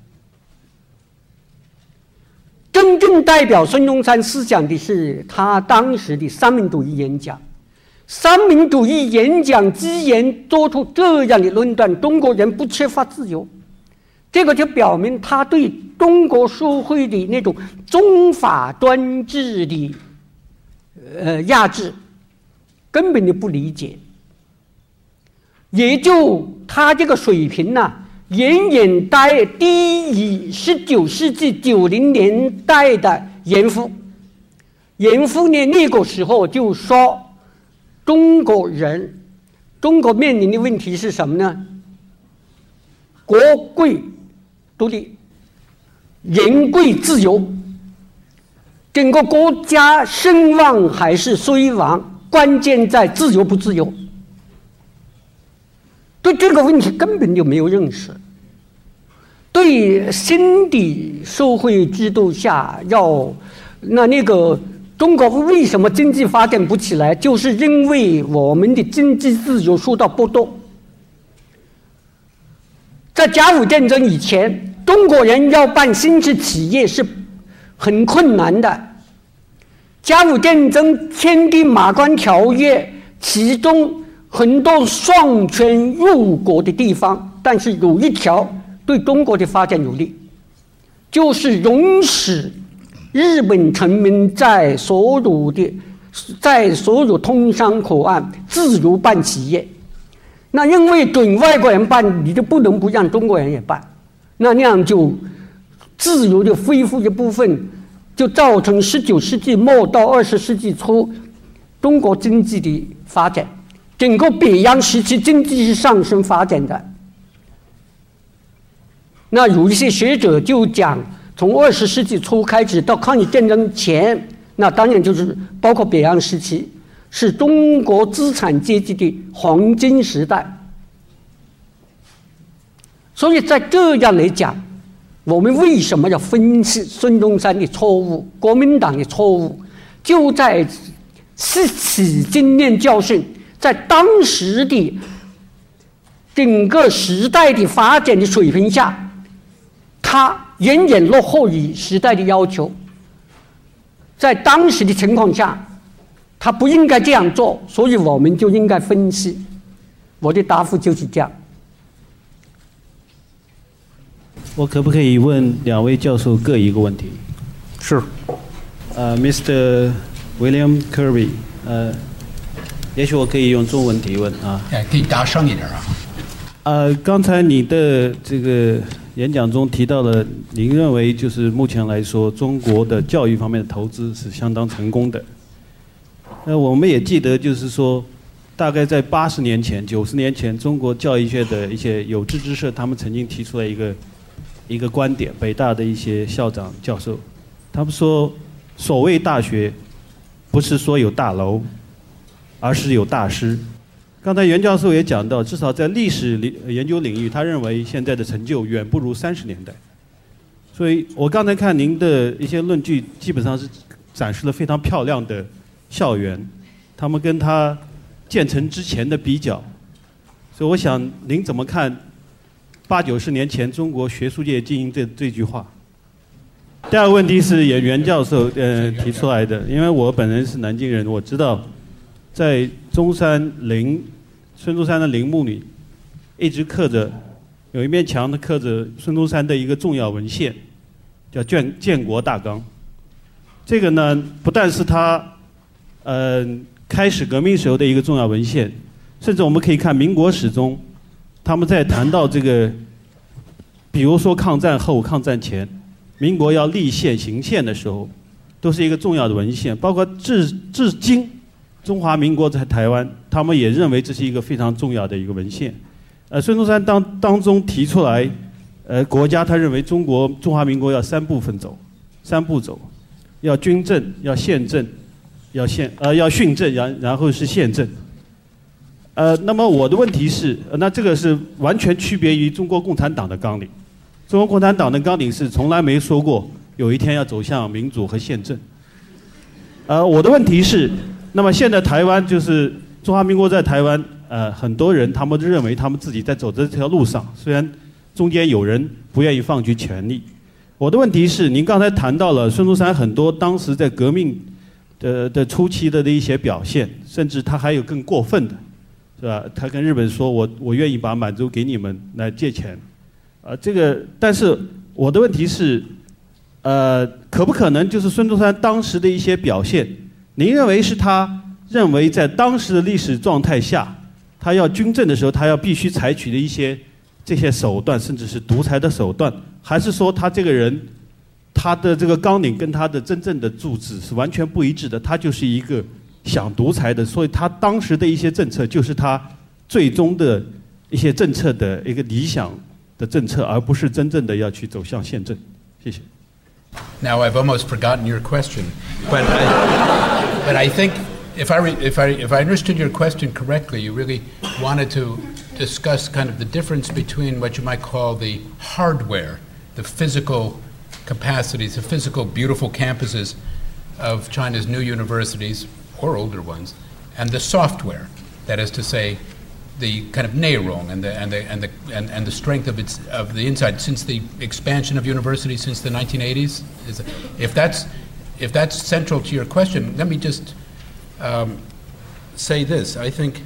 真正代表孙中山思想的是他当时的三民主义演讲。三民主义演讲之言做出这样的论断：中国人不缺乏自由。这个就表明他对中国社会的那种宗法专制的呃压制根本就不理解。也就他这个水平呢。远远低于十九世纪九零年代的严复。严复呢，那个时候就说，中国人，中国面临的问题是什么呢？国贵独立，人贵自由，整个国家兴旺还是衰亡，关键在自由不自由。对这个问题根本就没有认识。对新的社会制度下，要那那个中国为什么经济发展不起来？就是因为我们的经济自由受到剥夺。在甲午战争以前，中国人要办新式企业是很困难的。甲午战争签订《马关条约》，其中。很多丧权辱国的地方，但是有一条对中国的发展有利，就是容许日本臣民在所有的在所有通商口岸自由办企业。那因为准外国人办，你就不能不让中国人也办，那那样就自由的恢复一部分，就造成十九世纪末到二十世纪初中国经济的发展。整个北洋时期经济是上升发展的。那有一些学者就讲，从二十世纪初开始到抗日战争前，那当然就是包括北洋时期，是中国资产阶级的黄金时代。所以在这样来讲，我们为什么要分析孙中山的错误、国民党的错误，就在吸取经验教训，在当时的整个时代的发展的水平下，他远远落后于时代的要求。在当时的情况下，他不应该这样做，所以我们就应该分析。我的答复就是这样。我可不可以问两位教授各一个问题？是。呃，Mr. William Kirby，呃，也许我可以用中文提问啊。哎，可以大声一点啊。呃，刚才你的这个演讲中提到了，您认为就是目前来说，中国的教育方面的投资是相当成功的。那我们也记得，就是说，大概在八十年前、九十年前，中国教育界的一些有志之士，他们曾经提出了一个。一个观点，北大的一些校长教授，他们说，所谓大学，不是说有大楼，而是有大师。刚才袁教授也讲到，至少在历史领研究领域，他认为现在的成就远不如三十年代。所以我刚才看您的一些论据，基本上是展示了非常漂亮的校园，他们跟他建成之前的比较。所以我想，您怎么看？八九十年前，中国学术界经营这这句话。第二个问题是也袁教授 呃提出来的，因为我本人是南京人，我知道在中山陵孙中山的陵墓里，一直刻着有一面墙，的刻着孙中山的一个重要文献，叫《建建国大纲》。这个呢，不但是他呃开始革命时候的一个重要文献，甚至我们可以看民国史中。他们在谈到这个，比如说抗战后、抗战前，民国要立宪行宪的时候，都是一个重要的文献。包括至至今，中华民国在台湾，他们也认为这是一个非常重要的一个文献。呃，孙中山当当中提出来，呃，国家他认为中国中华民国要三部分走，三步走，要军政、要宪政、要宪呃要训政，然然后是宪政。呃，那么我的问题是，那这个是完全区别于中国共产党的纲领。中国共产党的纲领是从来没说过有一天要走向民主和宪政。呃，我的问题是，那么现在台湾就是中华民国在台湾，呃，很多人他们都认为他们自己在走这条路上，虽然中间有人不愿意放弃权力。我的问题是，您刚才谈到了孙中山很多当时在革命的的初期的的一些表现，甚至他还有更过分的。是吧？他跟日本说：“我我愿意把满洲给你们来借钱。”啊，这个，但是我的问题是，呃，可不可能就是孙中山当时的一些表现？您认为是他认为在当时的历史状态下，他要军政的时候，他要必须采取的一些这些手段，甚至是独裁的手段，还是说他这个人他的这个纲领跟他的真正的主旨是完全不一致的？他就是一个。想独裁的，所以他当时的一些政策就是他最终的一些政策的一个理想的政策，而不是真正的要去走向宪政。谢谢。Now I've almost forgotten your question, but I, but I think if I if I if I understood your question correctly, you really wanted to discuss kind of the difference between what you might call the hardware, the physical capacities, the physical beautiful campuses of China's new universities or older ones, and the software, that is to say, the kind of Neurong and the and the and the and, and the strength of its of the inside since the expansion of universities since the 1980s. Is, if that's if that's central to your question, let me just um, say this. I think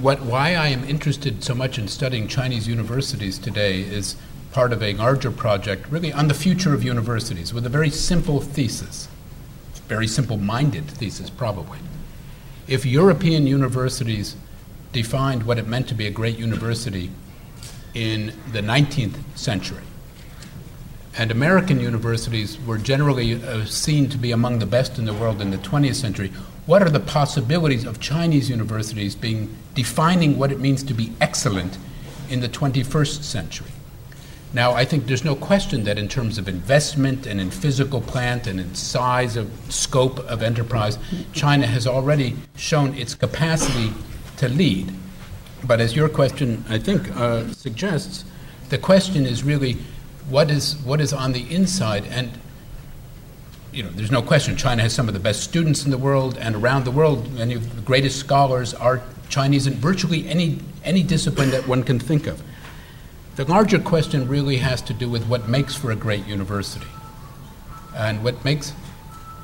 what why I am interested so much in studying Chinese universities today is part of a larger project, really on the future of universities, with a very simple thesis very simple minded thesis, probably. If European universities defined what it meant to be a great university in the 19th century, and American universities were generally uh, seen to be among the best in the world in the 20th century, what are the possibilities of Chinese universities being defining what it means to be excellent in the 21st century? Now, I think there's no question that in terms of investment and in physical plant and in size of scope of enterprise, China has already shown its capacity to lead. But as your question, I think, uh, suggests, the question is really what is, what is on the inside. And you know, there's no question China has some of the best students in the world, and around the world, many of the greatest scholars are Chinese in virtually any, any discipline that one can think of. The larger question really has to do with what makes for a great university. And what makes,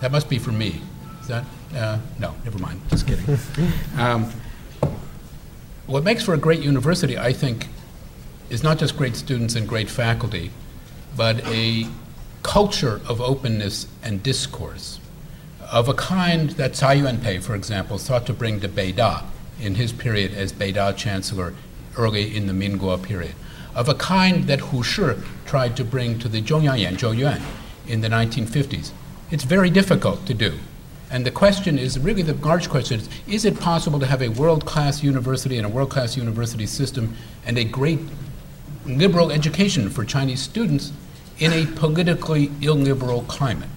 that must be for me. Is that, uh, no, never mind, just kidding. Um, what makes for a great university, I think, is not just great students and great faculty, but a culture of openness and discourse of a kind that Tsai Yuen-pei, for example, sought to bring to Beida in his period as Beida chancellor early in the Minguo period, of a kind that Hu Shi tried to bring to the Zhongyang Yanzhou Yuan in the 1950s. It's very difficult to do. And the question is really the large question is is it possible to have a world class university and a world class university system and a great liberal education for Chinese students in a politically illiberal climate?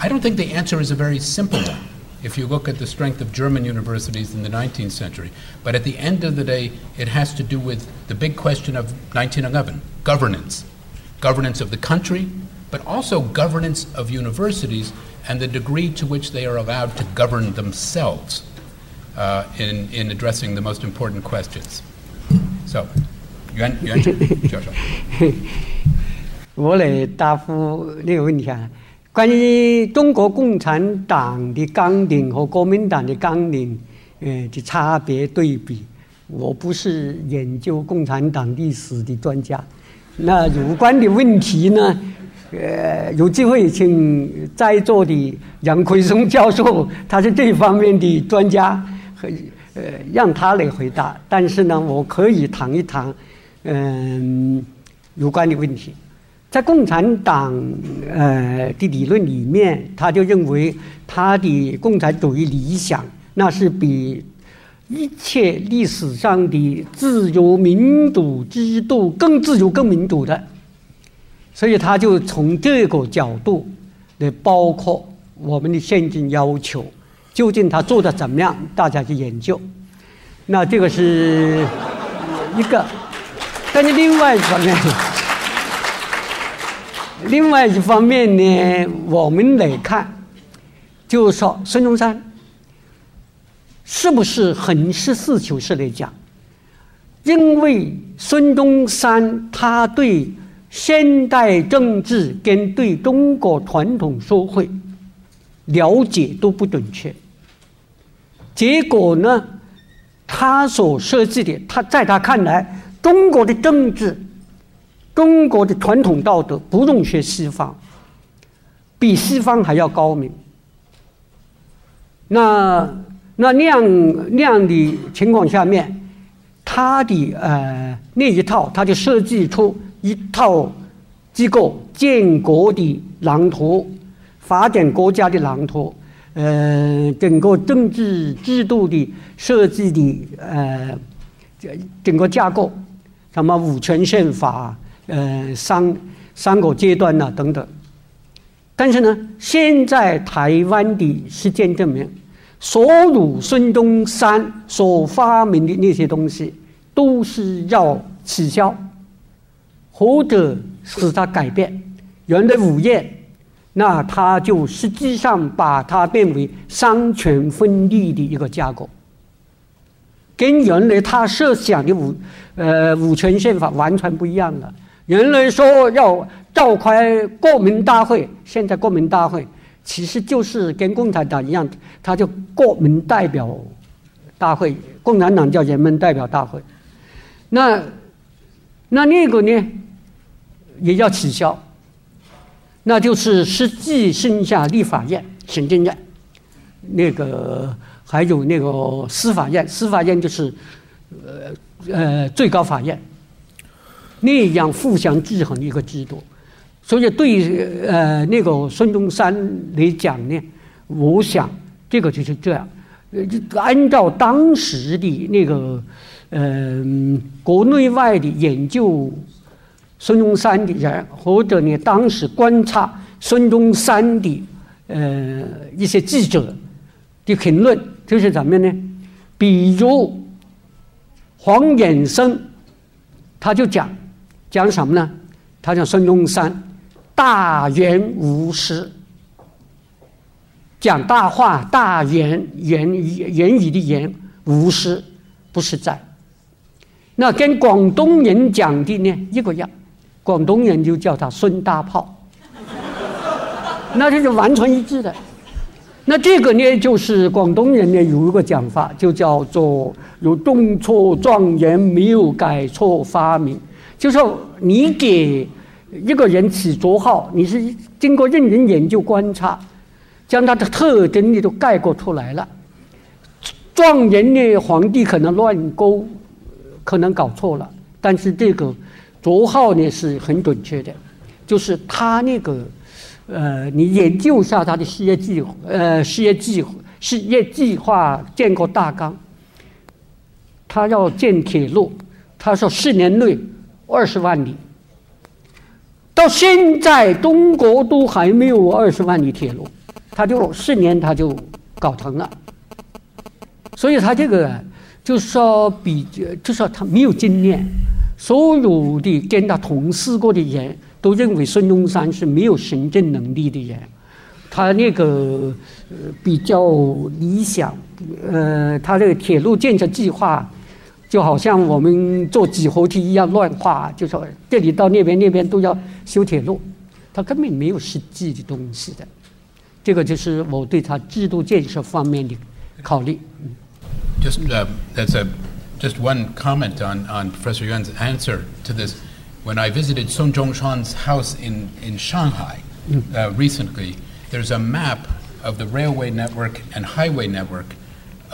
I don't think the answer is a very simple one if you look at the strength of German universities in the 19th century. But at the end of the day, it has to do with the big question of 1911 governance. Governance of the country, but also governance of universities and the degree to which they are allowed to govern themselves uh, in, in addressing the most important questions. So, Yuan, Yuan, 教授。我来答复那个问题啊。 关于中国共产党的纲领和国民党的纲领，呃的差别对比，我不是研究共产党历史的专家。那有关的问题呢，呃，有机会请在座的杨奎松教授，他是这方面的专家，和呃让他来回答。但是呢，我可以谈一谈，嗯，有关的问题。在共产党呃的理论里面，他就认为他的共产主义理想，那是比一切历史上的自由民主制度更自由、更民主的。所以他就从这个角度来包括我们的现今要求，究竟他做的怎么样，大家去研究。那这个是一个，但是另外一方面。另外一方面呢，我们来看，就是说孙中山是不是很实事求是来讲？因为孙中山他对现代政治跟对中国传统社会了解都不准确，结果呢，他所设计的，他在他看来，中国的政治。中国的传统道德不用学西方，比西方还要高明。那那那样那样的情况下面，他的呃那一套，他就设计出一套机构建国的蓝图，发展国家的蓝图，呃，整个政治制度的设计的呃整个架构，什么五权宪法。呃，三三个阶段呐，等等。但是呢，现在台湾的实践证明，所有孙中山所发明的那些东西，都是要取消，或者使它改变。原来五业，那他就实际上把它变为三权分立的一个架构，跟原来他设想的五呃五权宪法完全不一样了。原来说要召开国民大会，现在国民大会其实就是跟共产党一样，他就国民代表大会，共产党叫人民代表大会。那那那个呢，也要取消，那就是实际剩下立法院、行政院，那个还有那个司法院，司法院就是呃呃最高法院。那样互相制衡的一个制度，所以对呃那个孙中山来讲呢，我想这个就是这样，呃，按照当时的那个呃国内外的研究孙中山的人，或者呢当时观察孙中山的呃一些记者的评论，就是怎么样呢？比如黄衍生，他就讲讲什么呢？他讲孙中山大言无实，讲大话，大言言言语的言无实，不实在。那跟广东人讲的呢一个样，广东人就叫他孙大炮，那这是完全一致的。那这个呢，就是广东人呢有一个讲法，就叫做有中错状元，没有改错发明。就说你给一个人起绰号，你是经过认真研究观察，将他的特征你都概括出来了。状元呢，皇帝可能乱勾。可能搞错了，但是这个绰号呢是很准确的，就是他那个呃，你研究一下他的事业计呃事业计事业计划建构大纲，他要建铁路，他说四年内二十万里，到现在中国都还没有二十万里铁路，他就四年他就搞成了，所以他这个。就是说，比就说，他没有经验。所有的跟他同事过的人都认为孙中山是没有行政能力的人。他那个比较理想，呃，他这个铁路建设计划就好像我们做几何题一样乱画，就说这里到那边那边都要修铁路，他根本没有实际的东西的。这个就是我对他制度建设方面的考虑。Just uh, that's a just one comment on, on Professor Yuan's answer to this. When I visited Sun Zhongshan's house in, in Shanghai uh, recently, there's a map of the railway network and highway network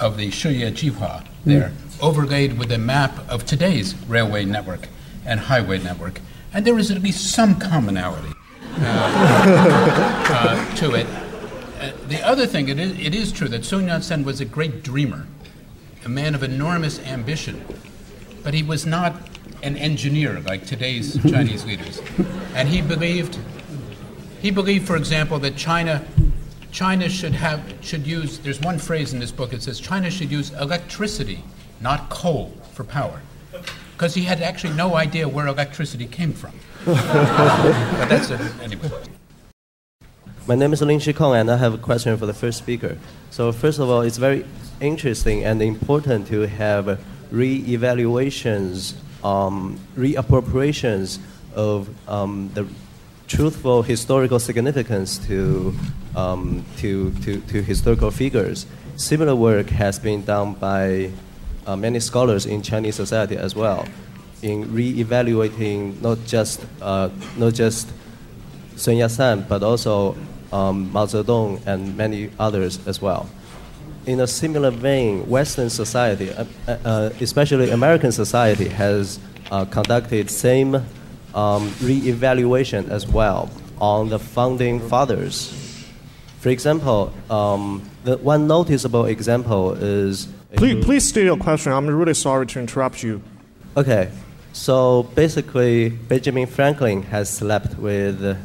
of the Shiye Jihua there, mm. Overlaid with a map of today's railway network and highway network. And there is at least some commonality uh, uh, to it. Uh, the other thing, it is, it is true that Sun Yat-sen was a great dreamer a man of enormous ambition, but he was not an engineer like today's Chinese leaders. And he believed, he believed, for example, that China, China should have should use. There's one phrase in this book. It says China should use electricity, not coal, for power, because he had actually no idea where electricity came from. but that's a, anyway. My name is Lin Shikong, and I have a question for the first speaker. So, first of all, it's very interesting and important to have re-evaluations, um, reappropriations of um, the truthful historical significance to, um, to, to, to, historical figures. Similar work has been done by uh, many scholars in Chinese society as well, in re-evaluating not just, uh, not just Sun Yat-sen, but also um, Mao Zedong and many others as well in a similar vein, Western society, uh, uh, especially American society, has uh, conducted same um, re-evaluation as well on the founding fathers. For example, um, the one noticeable example is. Please, please state your question. I'm really sorry to interrupt you. Okay, so basically, Benjamin Franklin has slept with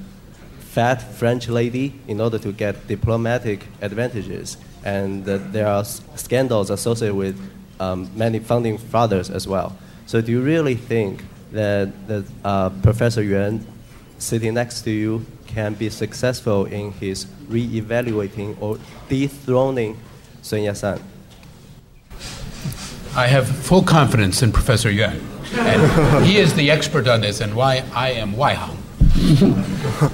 fat French lady in order to get diplomatic advantages and uh, there are scandals associated with um, many founding fathers as well. So, do you really think that, that uh, Professor Yuan sitting next to you can be successful in his re-evaluating or dethroning Sun Yat-sen? I have full confidence in Professor Yuan. And he is the expert on this, and why I am Wai Hang.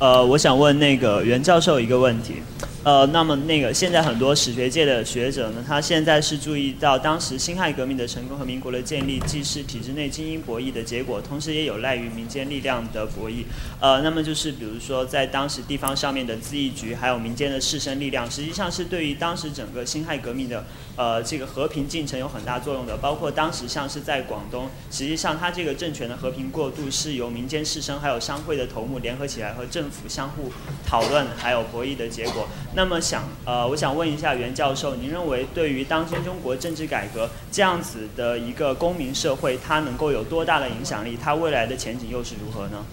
呃，我想问那个袁教授一个问题。 呃，那么那个现在很多史学界的学者呢，他现在是注意到当时辛亥革命的成功和民国的建立，既是体制内精英博弈的结果，同时也有赖于民间力量的博弈。呃，那么就是比如说在当时地方上面的自议局，还有民间的士绅力量，实际上是对于当时整个辛亥革命的呃这个和平进程有很大作用的。包括当时像是在广东，实际上它这个政权的和平过渡是由民间士绅还有商会的头目联合起来和政府相互讨论还有博弈的结果。那么想呃，我想问一下袁教授，您认为对于当今中国政治改革这样子的一个公民社会，它能够有多大的影响力？它未来的前景又是如何呢？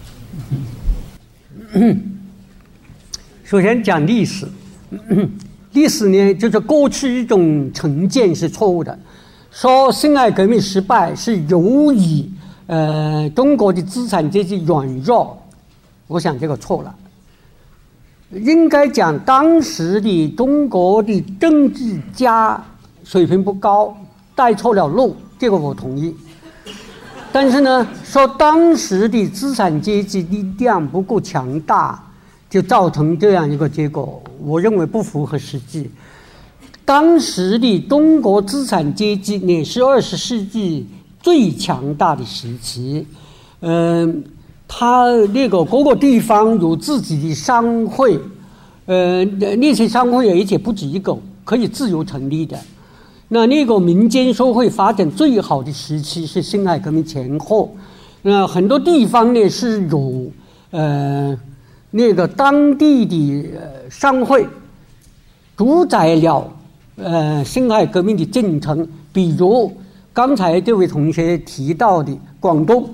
首先讲历史，历史呢就是过去一种成见是错误的，说辛亥革命失败是由于呃中国的资产阶级软弱，我想这个错了。应该讲当时的中国的政治家水平不高，带错了路，这个我同意。但是呢，说当时的资产阶级力量不够强大，就造成这样一个结果，我认为不符合实际。当时的中国资产阶级也是二十世纪最强大的时期，嗯，他那个各个地方有自己的商会，呃，那些商会而且不止一个，可以自由成立的。那那个民间社会发展最好的时期是辛亥革命前后，那很多地方呢是有呃那个当地的商会主宰了呃辛亥革命的进程，比如刚才这位同学提到的广东，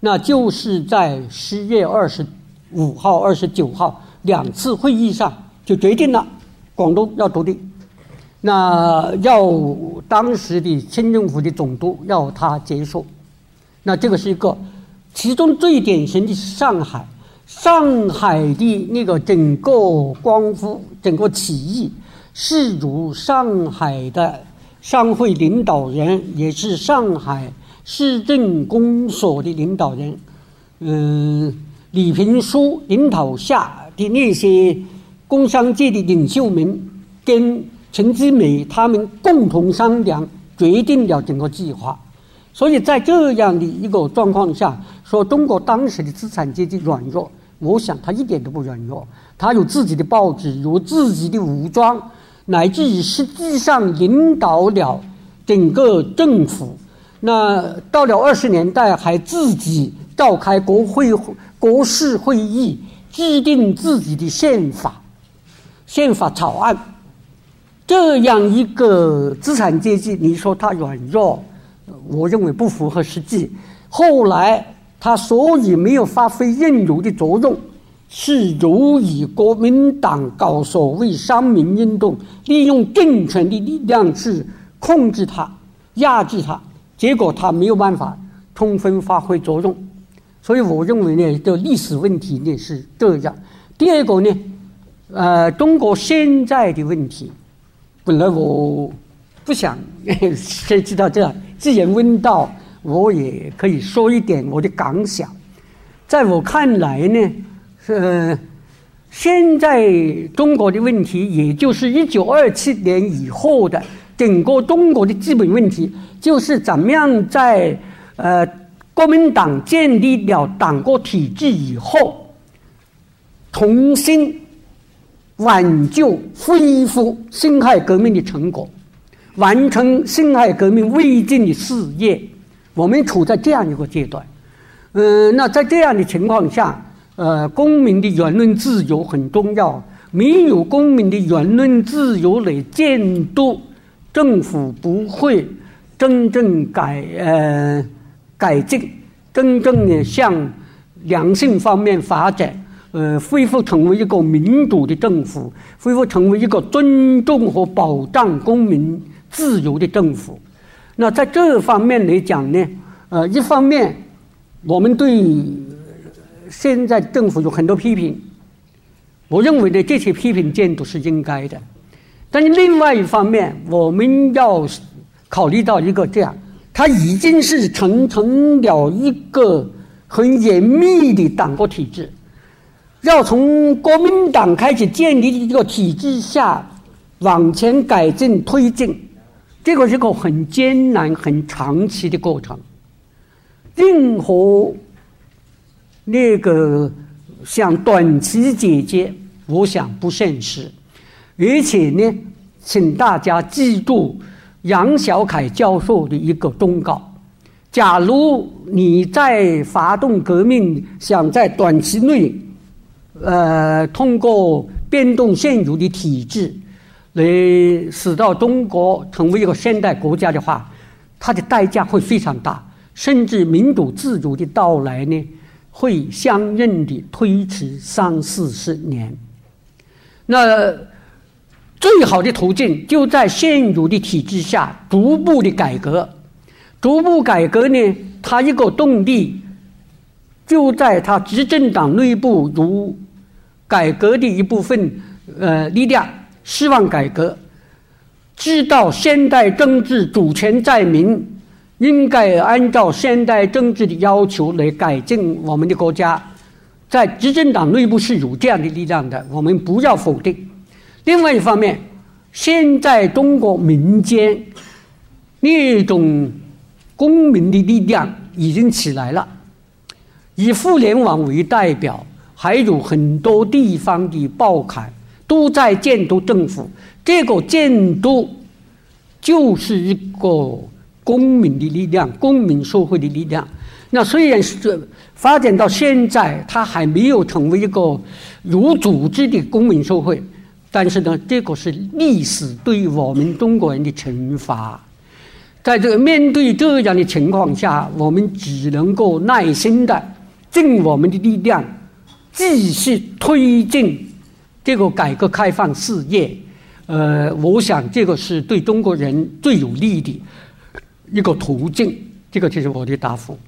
那就是在十月二十五号、二十九号两次会议上就决定了广东要独立。那要当时的清政府的总督要他接受，那这个是一个，其中最典型的是上海，上海的那个整个光复、整个起义，是由上海的商会领导人，也是上海市政公所的领导人，嗯，李平书领导下的那些工商界的领袖们跟。陈基美他们共同商量，决定了整个计划。所以在这样的一个状况下，说中国当时的资产阶级软弱，我想他一点都不软弱。他有自己的报纸，有自己的武装，乃至于实际上引导了整个政府。那到了二十年代，还自己召开国会、国事会议，制定自己的宪法、宪法草案。这样一个资产阶级，你说他软弱，我认为不符合实际。后来他所以没有发挥应有的作用，是由于国民党搞所谓三民运动，利用政权的力量去控制他、压制他，结果他没有办法充分发挥作用。所以我认为呢，这历史问题呢是这样。第二个呢，呃，中国现在的问题。本来我不想 涉及到这，既然问到，我也可以说一点我的感想。在我看来呢，是现在中国的问题，也就是一九二七年以后的整个中国的基本问题，就是怎么样在呃国民党建立了党国体制以后，重新。挽救、恢复辛亥革命的成果，完成辛亥革命未尽的事业，我们处在这样一个阶段。嗯，那在这样的情况下，呃，公民的言论自由很重要。没有公民的言论自由来监督政府，不会真正改呃改进，真正的向良性方面发展。呃，恢复成为一个民主的政府，恢复成为一个尊重和保障公民自由的政府。那在这方面来讲呢，呃，一方面我们对现在政府有很多批评，我认为呢这些批评监督是应该的。但是另外一方面，我们要考虑到一个这样，它已经是形成了一个很严密的党国体制。要从国民党开始建立的一个体制下往前改进推进，这个是个很艰难、很长期的过程。任何那个想短期解决，我想不现实。而且呢，请大家记住杨小凯教授的一个忠告：假如你在发动革命，想在短期内。呃，通过变动现有的体制，来使到中国成为一个现代国家的话，它的代价会非常大，甚至民主自主的到来呢，会相应的推迟三四十年。那最好的途径就在现有的体制下逐步的改革，逐步改革呢，它一个动力就在它执政党内部如。改革的一部分，呃，力量希望改革，知道现代政治主权在民，应该按照现代政治的要求来改进我们的国家，在执政党内部是有这样的力量的，我们不要否定。另外一方面，现在中国民间那种公民的力量已经起来了，以互联网为代表。还有很多地方的报刊都在监督政府，这个监督就是一个公民的力量，公民社会的力量。那虽然是发展到现在，它还没有成为一个有组织的公民社会，但是呢，这个是历史对我们中国人的惩罚。在这个面对这样的情况下，我们只能够耐心的尽我们的力量。继续推进这个改革开放事业，呃，我想这个是对中国人最有利的一个途径。这个就是我的答复。